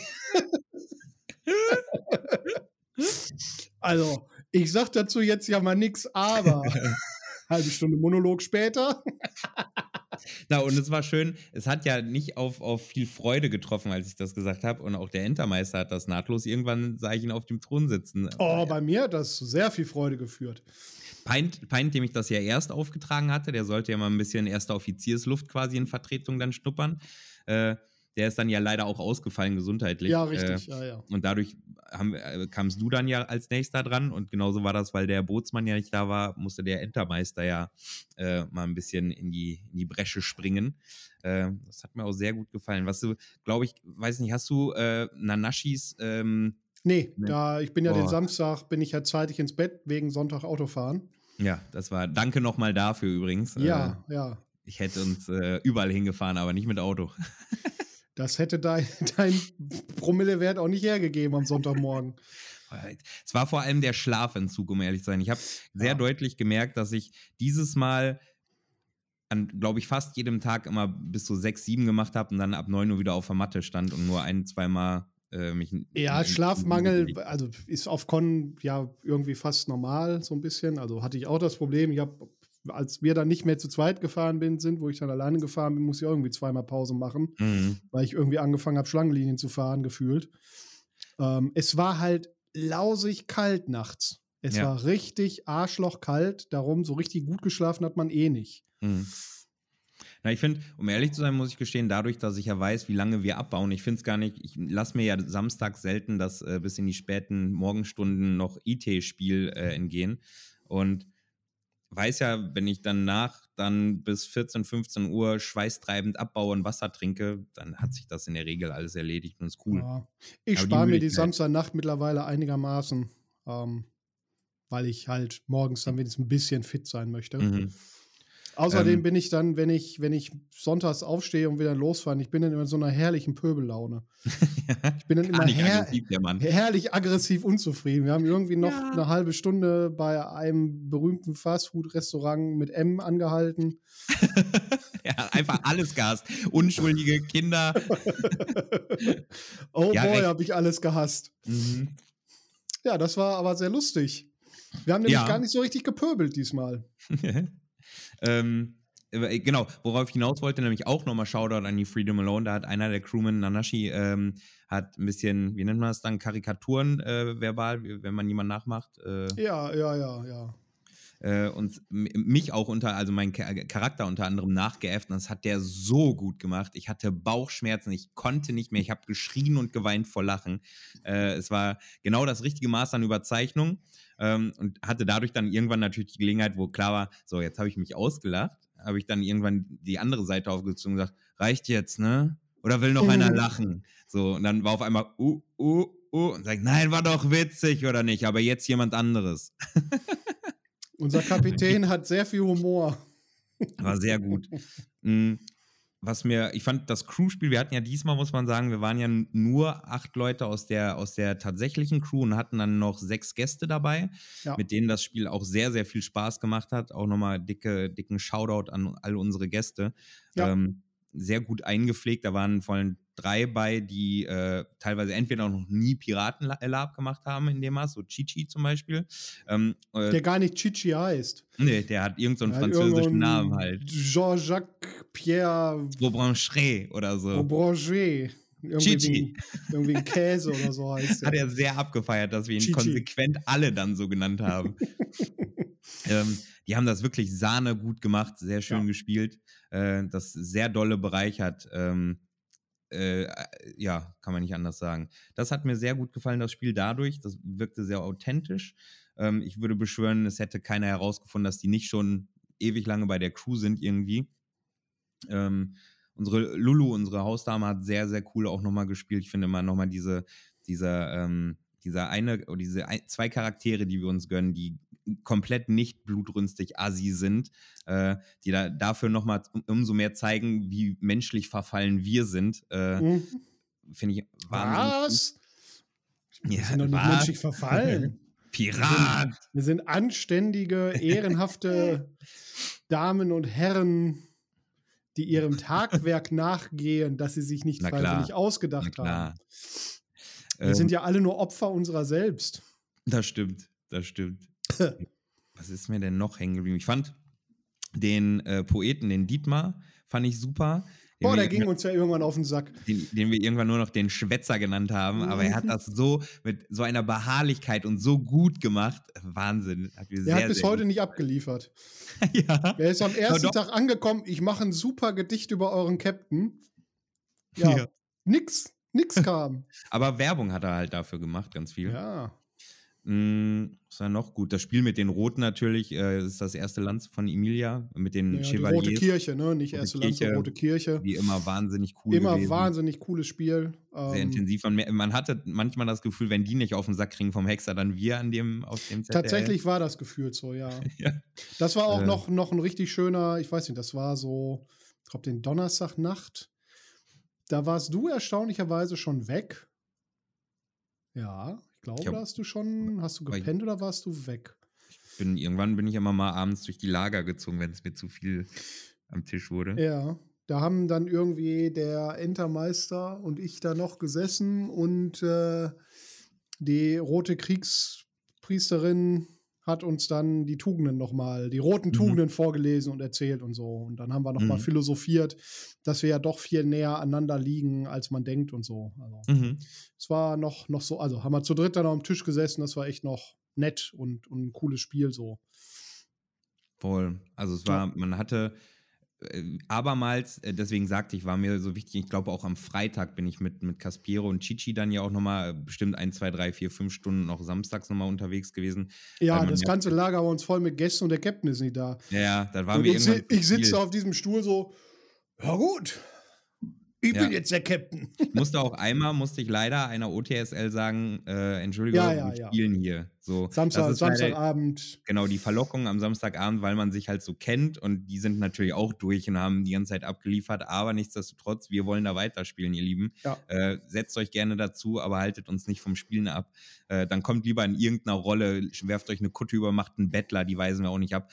also, ich sag dazu jetzt ja mal nichts, aber halbe Stunde Monolog später. Na, und es war schön, es hat ja nicht auf, auf viel Freude getroffen, als ich das gesagt habe. Und auch der Entermeister hat das nahtlos. Irgendwann sah ich ihn auf dem Thron sitzen. Oh, bei mir hat das zu sehr viel Freude geführt. Peint, Peint, dem ich das ja erst aufgetragen hatte, der sollte ja mal ein bisschen erster Offiziersluft quasi in Vertretung dann schnuppern. Äh, der ist dann ja leider auch ausgefallen gesundheitlich. Ja, Äh, richtig, ja, ja. und dadurch äh, kamst du dann ja als nächster dran und genauso war das, weil der Bootsmann ja nicht da war, musste der Entermeister ja äh, mal ein bisschen in die, in die Bresche springen. Äh, das hat mir auch sehr gut gefallen. Was du, glaube ich, weiß nicht, hast du äh, Nanashis ähm, Nee, da ich bin ja den Boah. Samstag, bin ich ja zeitig ins Bett wegen Sonntag Autofahren. ja, das war, danke nochmal dafür übrigens. Ja, Äh, ja. ich hätte uns äh, überall hingefahren, aber nicht mit Auto. Das hätte dein, dein Promillewert auch nicht hergegeben am Sonntagmorgen. Es war vor allem der Schlafentzug, um ehrlich zu sein. Ich habe sehr Ja. deutlich gemerkt, dass ich dieses Mal an, glaube ich, fast jedem Tag immer bis so sechs, sieben gemacht habe und dann ab neun Uhr wieder auf der Matte stand und nur ein, zweimal äh, mich. Ja, Schlafmangel, also ist auf Con ja irgendwie fast normal, so ein bisschen. Also hatte ich auch das Problem. Ich habe, als wir dann nicht mehr zu zweit gefahren bin, sind, wo ich dann alleine gefahren bin, muss ich irgendwie zweimal Pause machen, mhm. weil ich irgendwie angefangen habe, Schlangenlinien zu fahren, gefühlt. Ähm, es war halt lausig kalt nachts. Es ja. war richtig arschlochkalt, darum so richtig gut geschlafen hat man eh nicht. Mhm. Na, ich finde, um ehrlich zu sein, muss ich gestehen, dadurch, dass ich ja weiß, wie lange wir abbauen, ich finde es gar nicht, ich lasse mir ja samstags selten das äh, bis in die späten Morgenstunden noch IT-Spiel äh, entgehen. Und weiß ja, wenn ich danach dann bis 14, 15 Uhr schweißtreibend abbaue und Wasser trinke, dann hat sich das in der Regel alles erledigt und ist cool. Ja. Ich spare mir die Samstagnacht mittlerweile einigermaßen, ähm, weil ich halt morgens dann wenigstens ein bisschen fit sein möchte. Mhm. Außerdem ähm, bin ich dann, wenn ich, wenn ich sonntags aufstehe und wieder losfahren, ich bin dann immer in so einer herrlichen Pöbellaune. ich bin dann immer her aggressiv, herrlich aggressiv unzufrieden. Wir haben irgendwie noch ja. eine halbe Stunde bei einem berühmten Fastfood-Restaurant mit M angehalten. ja, einfach alles gehasst. Unschuldige Kinder. oh ja, boy, habe ich alles gehasst. Mhm. Ja, das war aber sehr lustig. Wir haben nämlich ja. gar nicht so richtig gepöbelt diesmal. Ähm, äh, genau, worauf ich hinaus wollte, nämlich auch nochmal Shoutout an die Freedom Alone. Da hat einer der Crewmen, Nanashi, ähm, hat ein bisschen, wie nennt man das dann, Karikaturen äh, verbal, wenn man jemanden nachmacht. Äh, ja, ja, ja, ja. Äh, und mich auch unter, also meinen Charakter unter anderem nachgeäfft. Und das hat der so gut gemacht. Ich hatte Bauchschmerzen, ich konnte nicht mehr, ich habe geschrien und geweint vor Lachen. Äh, es war genau das richtige Maß an Überzeichnung ähm, und hatte dadurch dann irgendwann natürlich die Gelegenheit, wo klar war, so, jetzt habe ich mich ausgelacht, habe ich dann irgendwann die andere Seite aufgezogen und gesagt, reicht jetzt, ne? Oder will noch mhm. einer lachen? So, und dann war auf einmal, uh, uh, uh, und sagt, nein, war doch witzig oder nicht, aber jetzt jemand anderes. Unser Kapitän hat sehr viel Humor. War sehr gut. Was mir, ich fand das Crew-Spiel, wir hatten ja diesmal, muss man sagen, wir waren ja nur acht Leute aus der, aus der tatsächlichen Crew und hatten dann noch sechs Gäste dabei, ja. mit denen das Spiel auch sehr, sehr viel Spaß gemacht hat. Auch nochmal dicke, dicken Shoutout an all unsere Gäste. Ja. Ähm, sehr gut eingepflegt. Da waren vor allem drei bei, die äh, teilweise entweder noch nie Piratenlab gemacht haben in dem Maß, so Chichi zum Beispiel. Ähm, äh, der gar nicht Chichi heißt. Nee, der hat irgendeinen so französischen Namen halt. Jean-Jacques Pierre. Aubranche oder so. Aubranche. Irgendwie, Chichi. irgendwie ein Käse oder so heißt der. Hat er sehr abgefeiert, dass wir ihn Chichi. konsequent alle dann so genannt haben. ähm, die haben das wirklich Sahne gut gemacht, sehr schön ja. gespielt, äh, das sehr dolle bereichert. Ähm, äh, ja, kann man nicht anders sagen. Das hat mir sehr gut gefallen, das Spiel dadurch. Das wirkte sehr authentisch. Ähm, ich würde beschwören, es hätte keiner herausgefunden, dass die nicht schon ewig lange bei der Crew sind irgendwie. Ähm, unsere Lulu, unsere Hausdame, hat sehr, sehr cool auch nochmal gespielt. Ich finde immer nochmal diese, dieser, ähm, dieser eine, oder diese ein, zwei Charaktere, die wir uns gönnen, die komplett nicht blutrünstig assi sind, äh, die da dafür nochmal um, umso mehr zeigen, wie menschlich verfallen wir sind. Äh, mhm. Finde ich wahnsinnig. Was? Wir ja, sind doch nicht menschlich verfallen. Pirat! Wir sind, wir sind anständige, ehrenhafte Damen und Herren, die ihrem Tagwerk nachgehen, das sie sich nicht freiwillig ausgedacht haben. Wir ähm, sind ja alle nur Opfer unserer selbst. Das stimmt, das stimmt. Was ist mir denn noch hängen geblieben? Ich fand den äh, Poeten, den Dietmar, fand ich super. Boah, der ging uns ja irgendwann auf den Sack. Den, den, wir irgendwann nur noch den Schwätzer genannt haben, aber er hat das so mit so einer Beharrlichkeit und so gut gemacht. Wahnsinn. Hat er sehr, hat bis heute nicht abgeliefert. ja. Er ist am ersten Tag angekommen, ich mache ein super Gedicht über euren Captain. Ja, ja. nix, nix kam. aber Werbung hat er halt dafür gemacht, ganz viel. Ja. Hm, was war noch gut? Das Spiel mit den Roten natürlich äh, ist das erste Land von Emilia mit den ja, Chevaliers. Rote Kirche, ne? Nicht rote erste Land, Rote Kirche. Wie immer wahnsinnig cool. Immer gewesen. wahnsinnig cooles Spiel. Sehr ähm, intensiv. Man, man, hatte manchmal das Gefühl, wenn die nicht auf den Sack kriegen vom Hexer, dann wir an dem auf dem ZDL. Tatsächlich war das gefühlt so, ja. ja. Das war auch äh, noch, noch ein richtig schöner, ich weiß nicht, das war so, ich glaube, den Donnerstagnacht. Da warst du erstaunlicherweise schon weg. Ja, ich glaube, ich hab, hast du schon, hast du gepennt oder warst du weg? Ich bin, irgendwann bin ich immer mal abends durch die Lager gezogen, wenn es mir zu viel am Tisch wurde. Ja. Da haben dann irgendwie der Entermeister und ich da noch gesessen und äh, die rote Kriegspriesterin hat uns dann die Tugenden nochmal, die roten mhm. Tugenden vorgelesen und erzählt und so. Und dann haben wir nochmal mhm. philosophiert, dass wir ja doch viel näher aneinander liegen, als man denkt und so. Also, mhm. Es war noch, noch so, also haben wir zu dritt dann am Tisch gesessen, das war echt noch nett und, und ein cooles Spiel so. Voll. Also es war, ja. man hatte abermals, äh, deswegen sagte ich, war mir so wichtig, ich glaube auch am Freitag bin ich mit, mit Caspiero und Chichi dann ja auch nochmal bestimmt ein, zwei, drei, vier, fünf Stunden noch samstags nochmal unterwegs gewesen. Ja, das ganze Lager war uns voll mit Gästen und der Captain ist nicht da. Ja, ja, dann waren und wir ich, ich sitze auf diesem Stuhl so, ja gut, ich ja. bin jetzt der Captain. Ich musste auch einmal, musste ich leider einer OTSL sagen, äh, Entschuldigung, ja, ja, wir spielen hier. So, Samstag, Samstagabend. Leider, genau, die Verlockung am Samstagabend, weil man sich halt so kennt und die sind natürlich auch durch und haben die ganze Zeit abgeliefert, aber nichtsdestotrotz, wir wollen da weiterspielen, ihr Lieben. Äh, setzt euch gerne dazu, aber haltet uns nicht vom Spielen ab. Äh, dann kommt lieber in irgendeiner Rolle, werft euch eine Kutte über, macht einen Bettler, die weisen wir auch nicht ab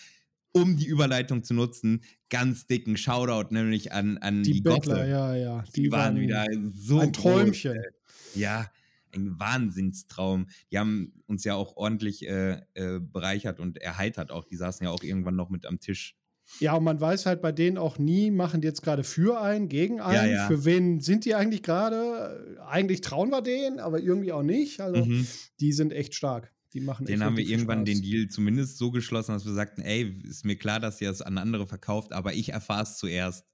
um die Überleitung zu nutzen, ganz dicken Shoutout nämlich an, an die, die Bettler, Gosse. ja, ja. Die, die waren, waren, wieder so ein Träumchen. Groß, ja, ein Wahnsinnstraum. Die haben uns ja auch ordentlich äh, äh, bereichert und erheitert auch. Die saßen ja auch irgendwann noch mit am Tisch. Ja, und man weiß halt bei denen auch nie, machen die jetzt gerade für einen, gegen einen. Ja, ja. Für wen sind die eigentlich gerade? Eigentlich trauen wir denen, aber irgendwie auch nicht. Also, mhm. die sind echt stark. Die machen Den haben wir irgendwann Spaß. den Deal zumindest so geschlossen, dass wir sagten, ey, ist mir klar, dass ihr es an andere verkauft, aber ich erfahre es zuerst.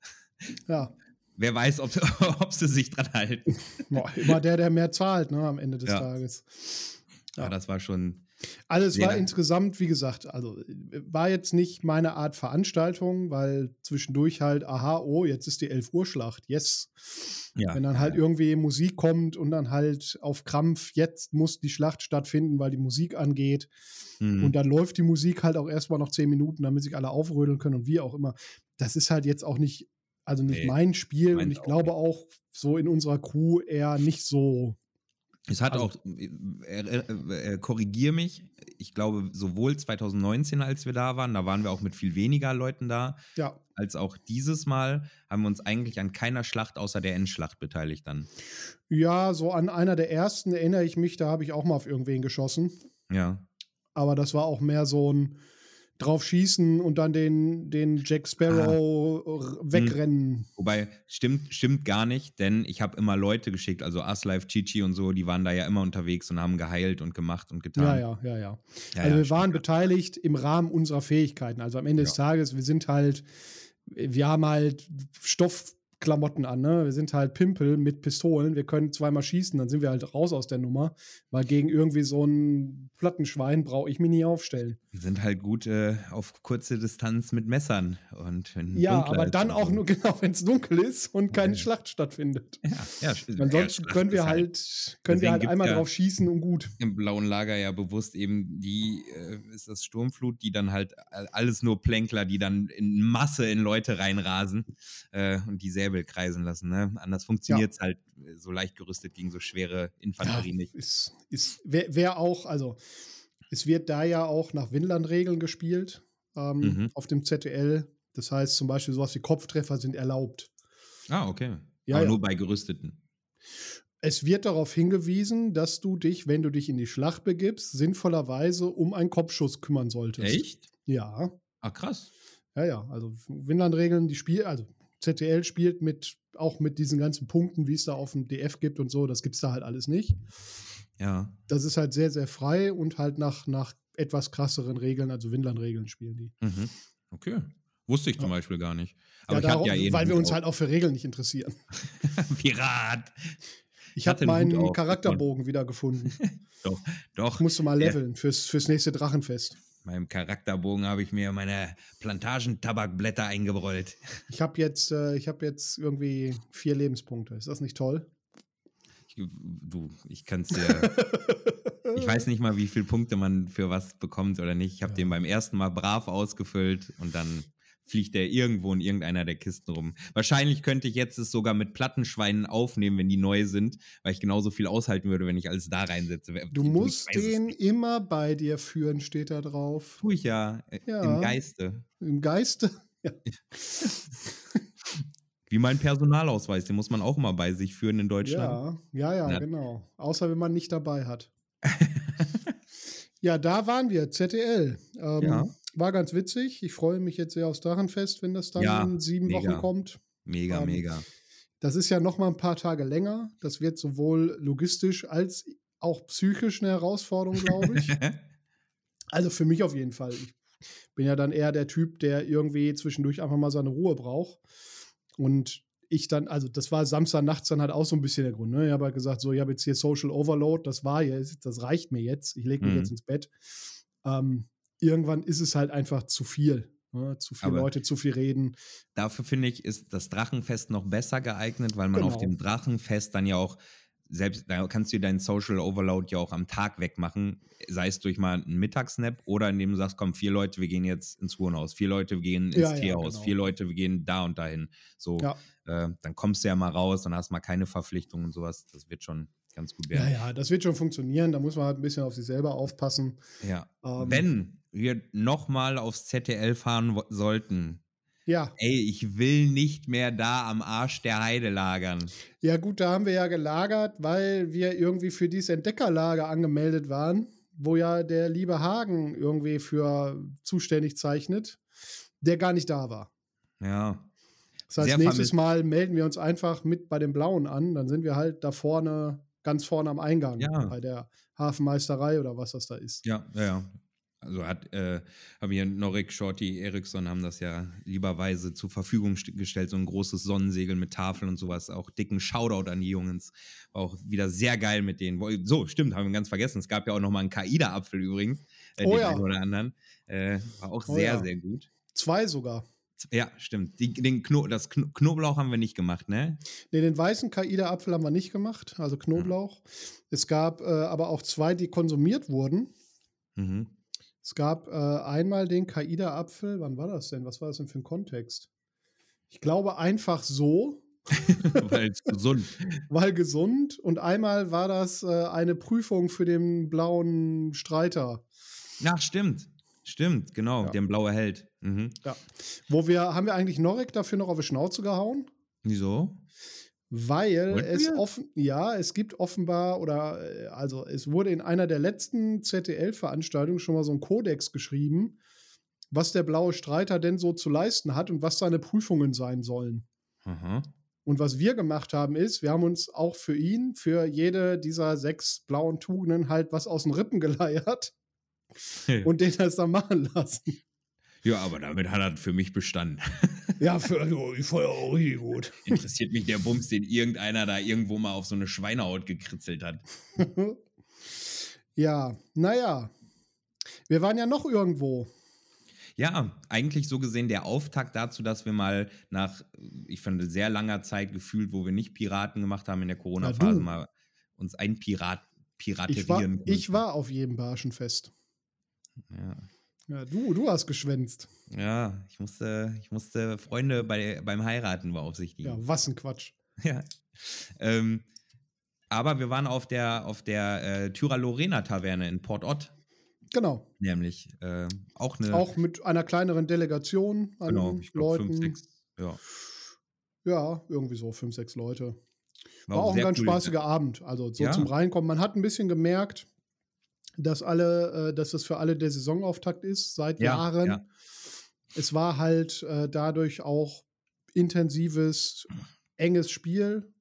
Ja. Wer weiß, ob, ob sie sich dran halten. Boah, immer der, der mehr zahlt, ne, am Ende des ja. Tages. Ja. ja, das war schon, also es war insgesamt, wie gesagt, also war jetzt nicht meine Art Veranstaltung, weil zwischendurch halt, aha, oh, jetzt ist die 11 Uhr Schlacht, yes. Ja. Wenn dann halt irgendwie Musik kommt und dann halt auf Krampf, jetzt muss die Schlacht stattfinden, weil die Musik angeht. Mhm. Und dann läuft die Musik halt auch erstmal noch zehn Minuten, damit sich alle aufrödeln können und wie auch immer. Das ist halt jetzt auch nicht, also nicht nee, mein Spiel und ich auch glaube nicht. auch so in unserer Crew eher nicht so es hat also, auch, äh, äh, korrigier mich, ich glaube, sowohl 2019, als wir da waren, da waren wir auch mit viel weniger Leuten da, ja. als auch dieses Mal haben wir uns eigentlich an keiner Schlacht außer der Endschlacht beteiligt dann. Ja, so an einer der ersten erinnere ich mich, da habe ich auch mal auf irgendwen geschossen. Ja. Aber das war auch mehr so ein, drauf schießen und dann den, den Jack Sparrow ah. wegrennen. Hm. Wobei, stimmt, stimmt gar nicht, denn ich habe immer Leute geschickt, also Aslife, Chichi und so, die waren da ja immer unterwegs und haben geheilt und gemacht und getan. Ja, ja, ja, ja. ja also ja, wir waren beteiligt im Rahmen unserer Fähigkeiten. Also am Ende ja. des Tages, wir sind halt, wir haben halt Stoff Klamotten an, ne? Wir sind halt Pimpel mit Pistolen, wir können zweimal schießen, dann sind wir halt raus aus der Nummer, weil gegen irgendwie so ein Plattenschwein brauche ich mich nie aufstellen. Wir sind halt gut äh, auf kurze Distanz mit Messern und Ja, aber dann auch nur genau, wenn es dunkel ist und keine ja. Schlacht stattfindet. Ja, ja Ansonsten ja, können wir halt, können wir halt einmal drauf schießen und gut. Im blauen Lager ja bewusst eben die, äh, ist das Sturmflut, die dann halt alles nur Plänkler, die dann in Masse in Leute reinrasen äh, und die Säbel kreisen lassen. Ne? Anders funktioniert es halt äh, so leicht gerüstet gegen so schwere Infanterie nicht. Ist, ist, Wer wär auch, also es wird da ja auch nach Winland-Regeln gespielt ähm, mhm. auf dem ZTL. Das heißt zum Beispiel sowas wie Kopftreffer sind erlaubt. Ah, okay. Ja, Aber ja. nur bei Gerüsteten. Es wird darauf hingewiesen, dass du dich, wenn du dich in die Schlacht begibst, sinnvollerweise um einen Kopfschuss kümmern solltest. Echt? Ja. Ah, krass. Ja, ja. Also Winland-Regeln, die Spiel, also ZTL spielt mit auch mit diesen ganzen Punkten, wie es da auf dem DF gibt und so, das gibt es da halt alles nicht. Ja. Das ist halt sehr, sehr frei und halt nach, nach etwas krasseren Regeln, also Windland-Regeln spielen die. Mhm. Okay. Wusste ich zum ja. Beispiel gar nicht. Aber ja, darum, ja weil wir uns halt auch für Regeln nicht interessieren. Pirat! Ich habe meinen Charakterbogen wiedergefunden. doch, doch. Ich musste mal leveln fürs, fürs nächste Drachenfest meinem Charakterbogen habe ich mir meine Plantagentabakblätter eingerollt. Ich habe jetzt, äh, ich jetzt irgendwie vier Lebenspunkte. Ist das nicht toll? Ich, du, ich kann es dir. ich weiß nicht mal, wie viele Punkte man für was bekommt oder nicht. Ich habe ja. den beim ersten Mal brav ausgefüllt und dann fliegt der irgendwo in irgendeiner der Kisten rum. Wahrscheinlich könnte ich jetzt es sogar mit Plattenschweinen aufnehmen, wenn die neu sind, weil ich genauso viel aushalten würde, wenn ich alles da reinsetze. Du musst den immer bei dir führen, steht da drauf. Tu ich ja, äh, ja. im Geiste. Im Geiste? Ja. Wie mein Personalausweis, den muss man auch immer bei sich führen in Deutschland. Ja, ja, ja, genau. Außer wenn man nicht dabei hat. ja, da waren wir, ZDL. Ähm, Ja. War ganz witzig. Ich freue mich jetzt sehr aufs Drachenfest, wenn das dann Ja, in sieben mega. Wochen kommt. Mega, Ähm, mega. Das ist ja noch mal ein paar Tage länger. Das wird sowohl logistisch als auch psychisch eine Herausforderung, glaube ich. Also für mich auf jeden Fall. Ich bin ja dann eher der Typ, der irgendwie zwischendurch einfach mal seine Ruhe braucht. Und ich dann, also das war Samstag nachts dann halt auch so ein bisschen der Grund. Ne? Ich habe halt gesagt, so, ich habe jetzt hier Social Overload, das war jetzt, das reicht mir jetzt. Ich lege mich Mhm. jetzt ins Bett. Ähm, irgendwann ist es halt einfach zu viel. Ne? Zu viele Leute, zu viel reden. Dafür finde ich, ist das Drachenfest noch besser geeignet, weil man auf Genau. dem Drachenfest dann ja auch selbst, da kannst du deinen Social Overload ja auch am Tag wegmachen, sei es durch mal einen Mittagsnap oder indem du sagst, komm, vier Leute, wir gehen jetzt ins Hurenhaus, vier Leute, wir gehen ins Ja, ja, Teehaus, genau. vier Leute, wir gehen da und dahin. So, Ja. äh, dann kommst du ja mal raus, dann hast du mal keine Verpflichtungen und sowas. Das wird schon ganz gut Ja, werden. ja, das wird schon funktionieren. Da muss man halt ein bisschen auf sich selber aufpassen. Ja. Ähm, Wenn wir nochmal aufs ZDL fahren sollten, Ja, ey, ich will nicht mehr da am Arsch der Heide lagern. Ja, gut, da haben wir ja gelagert, weil wir irgendwie für dieses Entdeckerlager angemeldet waren, wo ja der liebe Hagen irgendwie für zuständig zeichnet, der gar nicht da war. Ja. Das heißt, Sehr nächstes vermisst. Mal melden wir uns einfach mit bei den Blauen an. Dann sind wir halt da vorne, ganz vorne am Eingang, Ja. bei der Hafenmeisterei oder was das da ist. Ja, ja, ja. Also hat, äh, haben hier Norik, Shorty, Eriksson haben das ja lieberweise zur Verfügung st- gestellt, so ein großes Sonnensegel mit Tafeln und sowas. Auch dicken Shoutout an die Jungs. War auch wieder sehr geil mit denen. So, stimmt, haben wir ganz vergessen. Es gab ja auch noch mal einen Kaida-Apfel übrigens. Äh, Oh den ja. einen oder anderen. Äh, war auch Oh sehr, ja. sehr gut. Zwei sogar. Ja, stimmt. Die, den Kno das Kno Knoblauch haben wir nicht gemacht, ne? Nee, den weißen Kaida-Apfel haben wir nicht gemacht, also Knoblauch. Es gab äh, aber auch zwei, die konsumiert wurden. Mhm. Es gab äh, einmal den Kaida-Apfel. Wann war das denn? Was war das denn für ein Kontext? Ich glaube einfach so, Weil es gesund. weil gesund. Und einmal war das äh, eine Prüfung für den blauen Streiter. Ach, stimmt. Stimmt, genau. Ja. Der blaue Held. Mhm. Wo wir, haben wir eigentlich Norek dafür noch auf die Schnauze gehauen? Wieso? Weil es offen, ja, es gibt offenbar oder äh, also es wurde in einer der letzten ZDL-Veranstaltungen schon mal so ein Kodex geschrieben, was der blaue Streiter denn so zu leisten hat und was seine Prüfungen sein sollen. Aha. Und was wir gemacht haben, ist, wir haben uns auch für ihn, für jede dieser sechs blauen Tugenden halt was aus den Rippen geleiert und den das dann machen lassen. Ja, aber damit hat er für mich bestanden. Ja, für, also, ich ja auch richtig gut. Interessiert mich der Bums, den irgendeiner da irgendwo mal auf so eine Schweinehaut gekritzelt hat. ja, naja. Wir waren ja noch irgendwo. Ja, eigentlich so gesehen der Auftakt dazu, dass wir mal nach, ich finde, sehr langer Zeit gefühlt, wo wir nicht Piraten gemacht haben in der Corona-Phase, mal uns ein Pirat, piraterieren Ich war, ich war auf jedem Barschenfest. Ja. Ja, du, du hast geschwänzt. ja, ich musste, ich musste Freunde bei, beim Heiraten beaufsichtigen. Ja, was ein Quatsch. Ja. Ähm, aber wir waren auf der, auf der äh, Tyra Lorena Taverne in Port Ott, Genau. nämlich. Äh, auch eine. Auch mit einer kleineren Delegation an genau, ich glaube, Leuten. fünf, sechs. Ja. Ja, irgendwie so fünf, sechs Leute. War, War auch ein ganz cool. spaßiger Abend. Also so Ja. zum Reinkommen. Man hat ein bisschen gemerkt, dass alle, äh, dass das für alle der Saisonauftakt ist seit Ja, Jahren. ja. Es war halt äh, dadurch auch intensives, enges Spiel.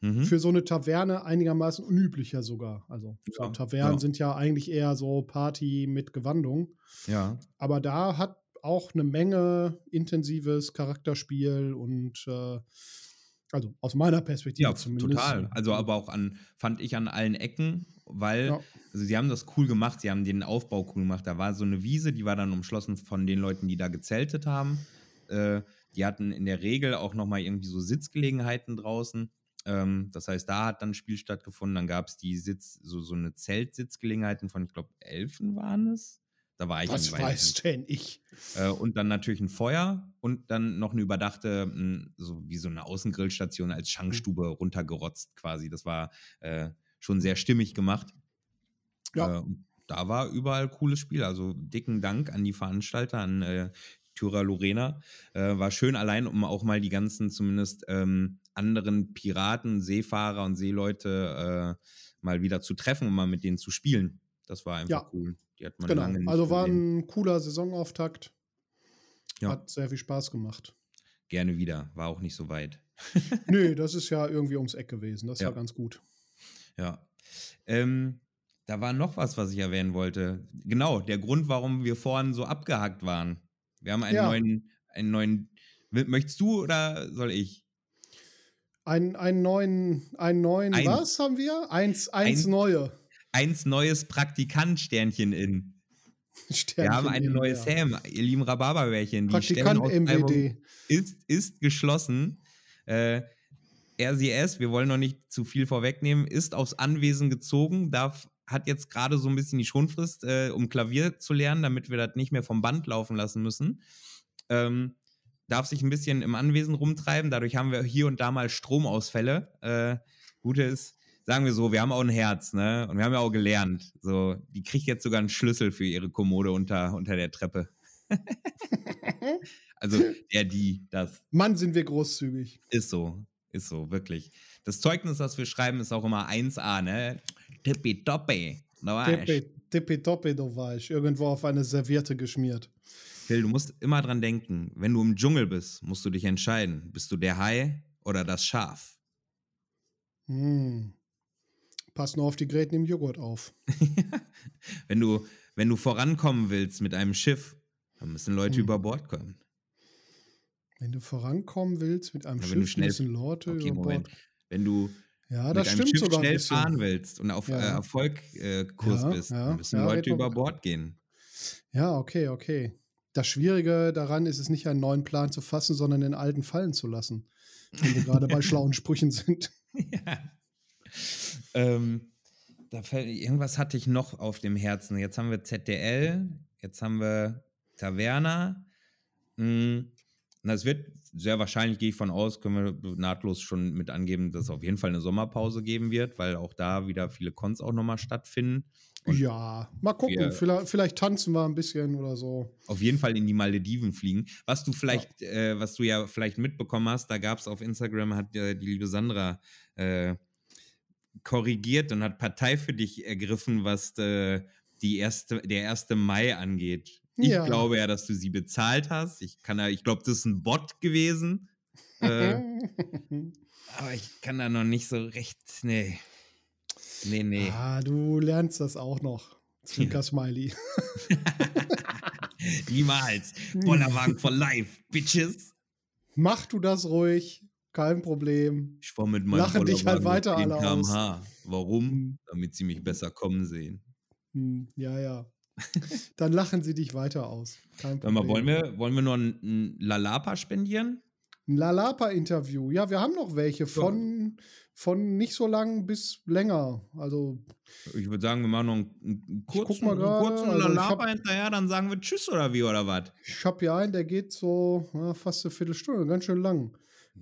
Mhm. Für so eine Taverne einigermaßen unüblicher sogar. Also so Ja, Tavernen ja. sind ja eigentlich eher so Party mit Gewandung. ja. Aber da hat auch eine Menge intensives Charakterspiel und äh, also aus meiner Perspektive Ja, zumindest. total. Also aber auch an, fand ich an allen Ecken, weil, Ja. also sie haben das cool gemacht, sie haben den Aufbau cool gemacht. Da war so eine Wiese, die war dann umschlossen von den Leuten, die da gezeltet haben. Äh, die hatten in der Regel auch nochmal irgendwie so Sitzgelegenheiten draußen. Ähm, das heißt, da hat dann ein Spiel stattgefunden. Dann gab es die Sitz, so, so eine Zeltsitzgelegenheiten von, ich glaube, Elfen waren es. Da war ich Was weiß denn ich? Äh, und dann natürlich ein Feuer und dann noch eine überdachte, mh, so wie so eine Außengrillstation als Schankstube runtergerotzt quasi. Das war äh, schon sehr stimmig gemacht. Ja. Äh, da war überall cooles Spiel. Also dicken Dank an die Veranstalter, an äh, Tyra Lorena. Äh, war schön allein, um auch mal die ganzen zumindest ähm, anderen Piraten, Seefahrer und Seeleute äh, mal wieder zu treffen und mal mit denen zu spielen. Das war einfach Ja. cool. Die hat man Genau. lange nicht Also war gesehen. ein cooler Saisonauftakt. Ja. Hat sehr viel Spaß gemacht. Gerne wieder. War auch nicht so weit. Nö, das ist ja irgendwie ums Eck gewesen. Das Ja. war ganz gut. Ja. Ähm, da war noch was, was ich erwähnen wollte. Genau, der Grund, warum wir vorhin so abgehackt waren. Wir haben einen Ja. neuen, einen neuen. Möchtest du oder soll ich? Ein, einen neuen, einen neuen, Ein- was haben wir? Eins, eins Ein- neue. Eins neues Praktikant-Sternchen in. Wir Sternchen haben eine in, neue ja. Sam, ihr lieben Rhabarberbärchen. Praktikant MWD. ist, ist geschlossen. Äh, RCS, wir wollen noch nicht zu viel vorwegnehmen, ist aufs Anwesen gezogen, darf, hat jetzt gerade so ein bisschen die Schonfrist, äh, um Klavier zu lernen, damit wir das nicht mehr vom Band laufen lassen müssen. Ähm, darf sich ein bisschen im Anwesen rumtreiben, dadurch haben wir hier und da mal Stromausfälle. Äh, Gute ist, sagen wir so, wir haben auch ein Herz, ne? Und wir haben ja auch gelernt. So, die kriegt jetzt sogar einen Schlüssel für ihre Kommode unter, unter der Treppe. also der, die, das. Mann, sind wir großzügig. Ist so, ist so, wirklich. Das Zeugnis, das wir schreiben, ist auch immer 1a, ne? Tippitoppi. Da war ich. Tippe- Tippitoppi, du war ich. Irgendwo auf eine Serviette geschmiert. Phil, du musst immer dran denken, wenn du im Dschungel bist, musst du dich entscheiden. Bist du der Hai oder das Schaf? Hm. Pass nur auf die Gräten im Joghurt auf. wenn, du, wenn du vorankommen willst mit einem Schiff, dann müssen Leute Hm. über Bord kommen. Wenn du vorankommen willst mit einem Ja, Schiff, schnell- müssen Leute Okay, über. Bord. Wenn du Ja, mit das einem stimmt Schiff ein schnell bisschen. fahren willst und auf Ja. äh, Erfolg äh, Kurs Ja, bist, ja, dann müssen ja, Leute über Bord gehen. Ja, okay, okay. Das Schwierige daran ist es nicht, einen neuen Plan zu fassen, sondern den alten fallen zu lassen. Wenn wir gerade bei schlauen Sprüchen sind. ja. ähm, da fällt, irgendwas hatte ich noch auf dem Herzen. Jetzt haben wir ZDL, jetzt haben wir Taverna. Mm, Das wird sehr wahrscheinlich, gehe ich von aus, können wir nahtlos schon mit angeben, dass es auf jeden Fall eine Sommerpause geben wird, weil auch da wieder viele Cons auch nochmal stattfinden. Und ja, mal gucken. wir- vielleicht, vielleicht tanzen wir ein bisschen oder so. auf jeden Fall in die Malediven fliegen. Was du vielleicht, äh, was du ja vielleicht mitbekommen hast, da gab es auf Instagram, hat äh, die liebe Sandra äh, korrigiert und hat Partei für dich ergriffen, was äh, die erste, der 1. Mai angeht. Ich Ja. glaube ja, dass du sie bezahlt hast. Ich kann ja, ich glaube, das ist ein Bot gewesen. äh, aber ich kann da noch nicht so recht. Nee. Nee, nee. Ah, du lernst das auch noch. Zwinker-Smiley. Niemals. Bollerwagen for life, Bitches. Mach du das ruhig. Kein Problem. Ich fahre mit meinem Lachen dich halt weiter alle 10 aus. Warum? Hm, Damit sie mich besser kommen sehen. hm, Ja, ja. Dann lachen sie dich weiter aus. Kein Sag mal, Problem. wollen wir, wollen wir noch ein, ein Lalapa spendieren? Ein Lalapa-Interview. Ja, wir haben noch welche von, von nicht so lang bis länger. Also, Ich würde sagen, wir machen noch einen, einen kurzen, einen kurzen also Lalapa hab- hinterher, dann sagen wir Tschüss oder wie oder was? ich habe hier einen, der geht so ja, fast eine Viertelstunde, ganz schön lang.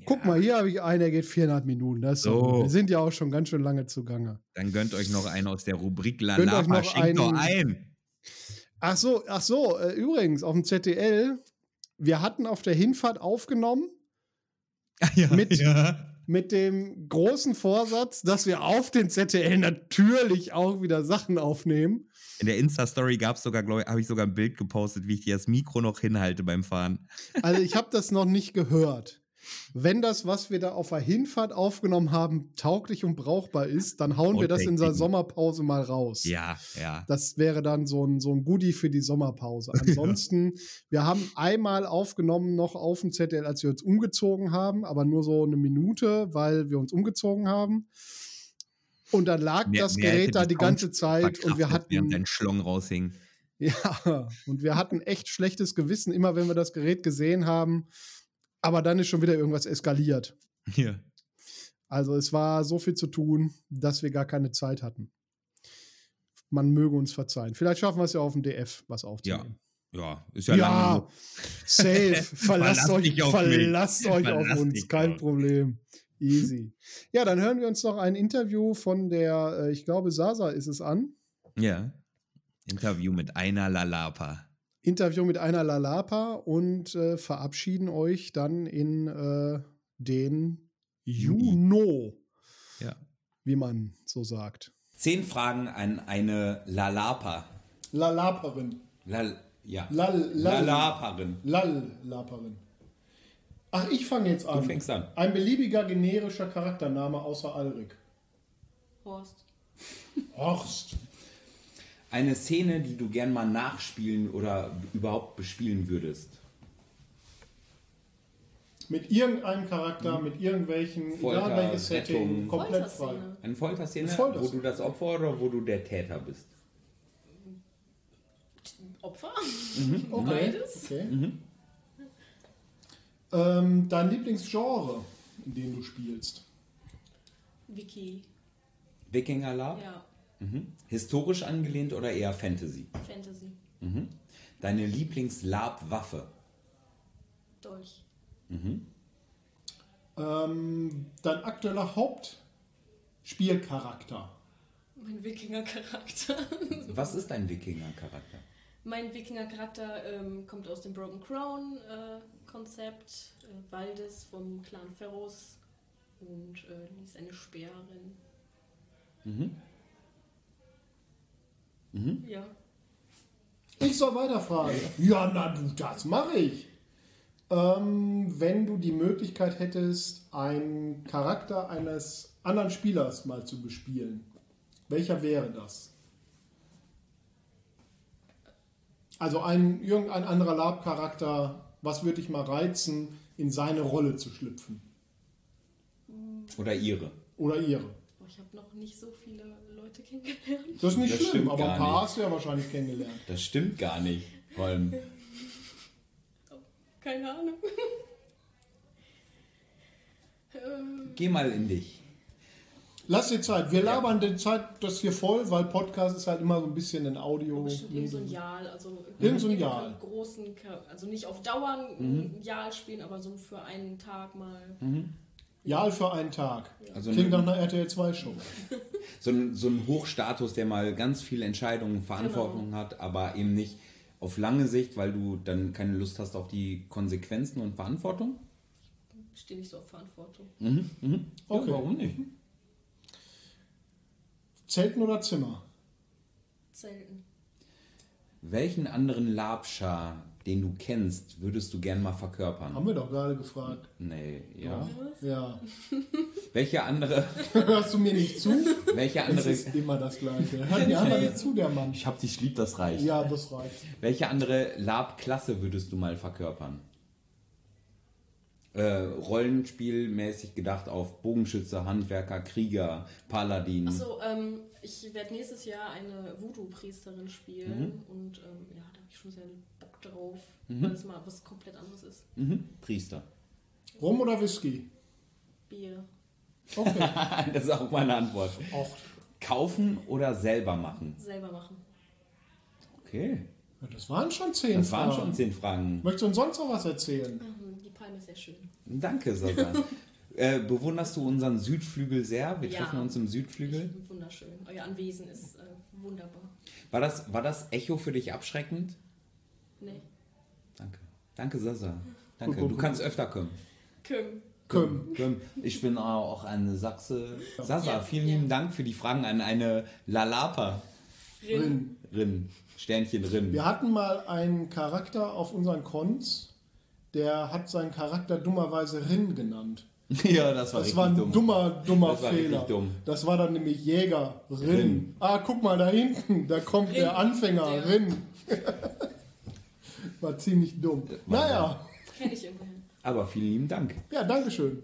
Guck mal, hier habe ich einen, der geht viereinhalb Minuten. Das So. Wir sind ja auch schon ganz schön lange zugange. Dann gönnt euch noch einen aus der Rubrik Lalapa. noch Schenkt doch einen- ein. Ach so, ach so, äh, übrigens, auf dem ZDL, wir hatten auf der Hinfahrt aufgenommen Ja, Mit- ja. mit dem großen Vorsatz, dass wir auf den ZDL natürlich auch wieder Sachen aufnehmen. In der Insta-Story gab es sogar, glaube ich, habe ich sogar ein Bild gepostet, wie ich dir das Mikro noch hinhalte beim Fahren. Also ich habe das noch nicht gehört. Wenn das, was wir da auf der Hinfahrt aufgenommen haben, tauglich und brauchbar ist, dann hauen wir das in der. Sommerpause mal raus. Ja, ja. Das wäre dann so ein, so ein Goodie für die Sommerpause. Ansonsten, wir haben einmal aufgenommen noch auf dem ZDL, als wir uns umgezogen haben, aber nur so eine Minute, weil wir uns umgezogen haben. Und dann lag Mehr- das mehr Gerät da die ganze Zeit und wir verkraftet, Während hatten, dein Schlong raushing. ja, und wir hatten echt schlechtes Gewissen, immer wenn wir das Gerät gesehen haben. Aber dann ist schon wieder irgendwas eskaliert. Ja. Also es war so viel zu tun, dass wir gar keine Zeit hatten. Man möge uns verzeihen. Vielleicht schaffen wir es ja auf dem DF, was aufzunehmen. Ja, ist ja, Ja, lange. safe. Verlasst Verlass euch, auf verlasst euch auf Verlass uns. dich Kein drauf. Problem. Easy. Ja, dann hören wir uns noch ein Interview von der, äh, ich glaube, Sasa ist es an. Ja. Interview mit einer Lalapa. Interview mit einer Lalapa und äh, verabschieden euch dann in äh, den Juno, Ja. wie man so sagt. Zehn Fragen an eine Lalapa. Lalaperin. Lal, ja. Lal, lal, Lalaperin. Lallaperin. Ach, ich fange jetzt an. Du fängst an. Ein beliebiger generischer Charaktername außer Alrik. Horst. Horst. Eine Szene, die du gern mal nachspielen oder überhaupt bespielen würdest. Mit irgendeinem Charakter, mit irgendwelchen, Folter, egal welches Setting, komplett frei. Folterszene. Eine Folterszene, Folterszene. wo du das Opfer oder wo du der Täter bist. Opfer? Okay. Beides? okay. Ähm, dein Lieblingsgenre, in dem du spielst? Wiki. Wikinger Lab? Ja. Mhm. Historisch angelehnt oder eher Fantasy? Fantasy. Mhm. Deine Lieblings-Lab-Waffe? Dolch. Ähm, dein aktueller Hauptspielcharakter? Mein Wikinger-Charakter. Was ist dein Wikinger-Charakter? mein Wikinger-Charakter ähm, kommt aus dem Broken Crown-Konzept. Äh, Waldes vom Clan Ferros. Und äh, ist eine Speerin. Mhm. Mhm. Ja. Ich soll weiterfragen. Ja, na du, das mache ich. Ähm, wenn du die Möglichkeit hättest, einen Charakter eines anderen Spielers mal zu bespielen, welcher wäre das? Also ein, irgendein anderer Lab-Charakter, was würde dich mal reizen, in seine Rolle zu schlüpfen? Oder ihre? Oder ihre? Ich habe noch nicht so viele Leute kennengelernt. Das ist nicht Das schlimm, aber ein paar nicht. hast du ja wahrscheinlich kennengelernt. Das stimmt gar nicht. Vor allem, Keine Ahnung. ähm, geh mal in dich. Lass dir Zeit. Wir labern die Zeit das hier voll, weil Podcast ist halt immer so ein bisschen ein Audio. irgend so ein Jahl. Also Irgend so ein Jahr. großen, also nicht auf Dauer ein Jahl spielen, aber so für einen Tag mal. Jahl für einen Tag. Also Klingt nach eine, einer RTL 2 Show. so, ein, so ein Hochstatus, der mal ganz viele Entscheidungen, Verantwortung hat, aber eben nicht auf lange Sicht, weil du dann keine Lust hast auf die Konsequenzen und Verantwortung? Ich stehe nicht so auf Verantwortung. Mhm. Mhm. Okay. Ja, warum nicht? Zelten oder Zimmer? Zelten. Welchen anderen Labschar, den du kennst, würdest du gern mal verkörpern? Haben wir doch gerade gefragt. Nee, ja. Ja. Welche andere, Hörst du mir nicht zu? welche Das andere, ist immer das Gleiche. Hört mir einfach nicht zu, der Mann. ich hab dich lieb, das reicht. Ja, das reicht. Welche andere Lab-Klasse würdest du mal verkörpern? Äh, Rollenspielmäßig gedacht auf Bogenschütze, Handwerker, Krieger, Paladin. Achso, ähm, ich werde nächstes Jahr eine Voodoo-Priesterin spielen und ähm, ja, da habe ich schon sehr Bock drauf, weil es mal was komplett anderes ist. Mhm. Priester. Rum oder Whisky? Bier. Okay. das ist auch meine Antwort. Auch. Kaufen oder selber machen? Selber machen. Okay. Ja, das waren schon zehn Das waren Fragen. schon zehn Fragen. Möchtest du uns sonst noch was erzählen? Mhm, Die Palme ist sehr schön. Danke, Sasa. äh, bewunderst du unseren Südflügel sehr? Wir Ja. treffen uns im Südflügel. Ich- Wunderschön. Euer Anwesen ist äh, wunderbar. War das, war das Echo für dich abschreckend? Nee. Danke. Danke, Sasa. Danke. Du kannst öfter kommen. Küm. Komm. Komm, Ich bin auch eine Sachse. Sasa, Ja, vielen ja. lieben Dank für die Fragen an eine Lalapa. Rin. Rin. Sternchen Rin. Wir hatten mal einen Charakter auf unseren Cons, der hat seinen Charakter dummerweise Rin genannt. Ja, das war Das richtig war ein dumm. dummer, dummer Das war Fehler. dumm. Das war dann nämlich Jäger Rin. Rin. Ah, guck mal da hinten, da kommt der Anfänger Der. Rin. war ziemlich dumm. Naja, Kenne ich irgendwoher. Aber vielen lieben Dank. ja, Dankeschön.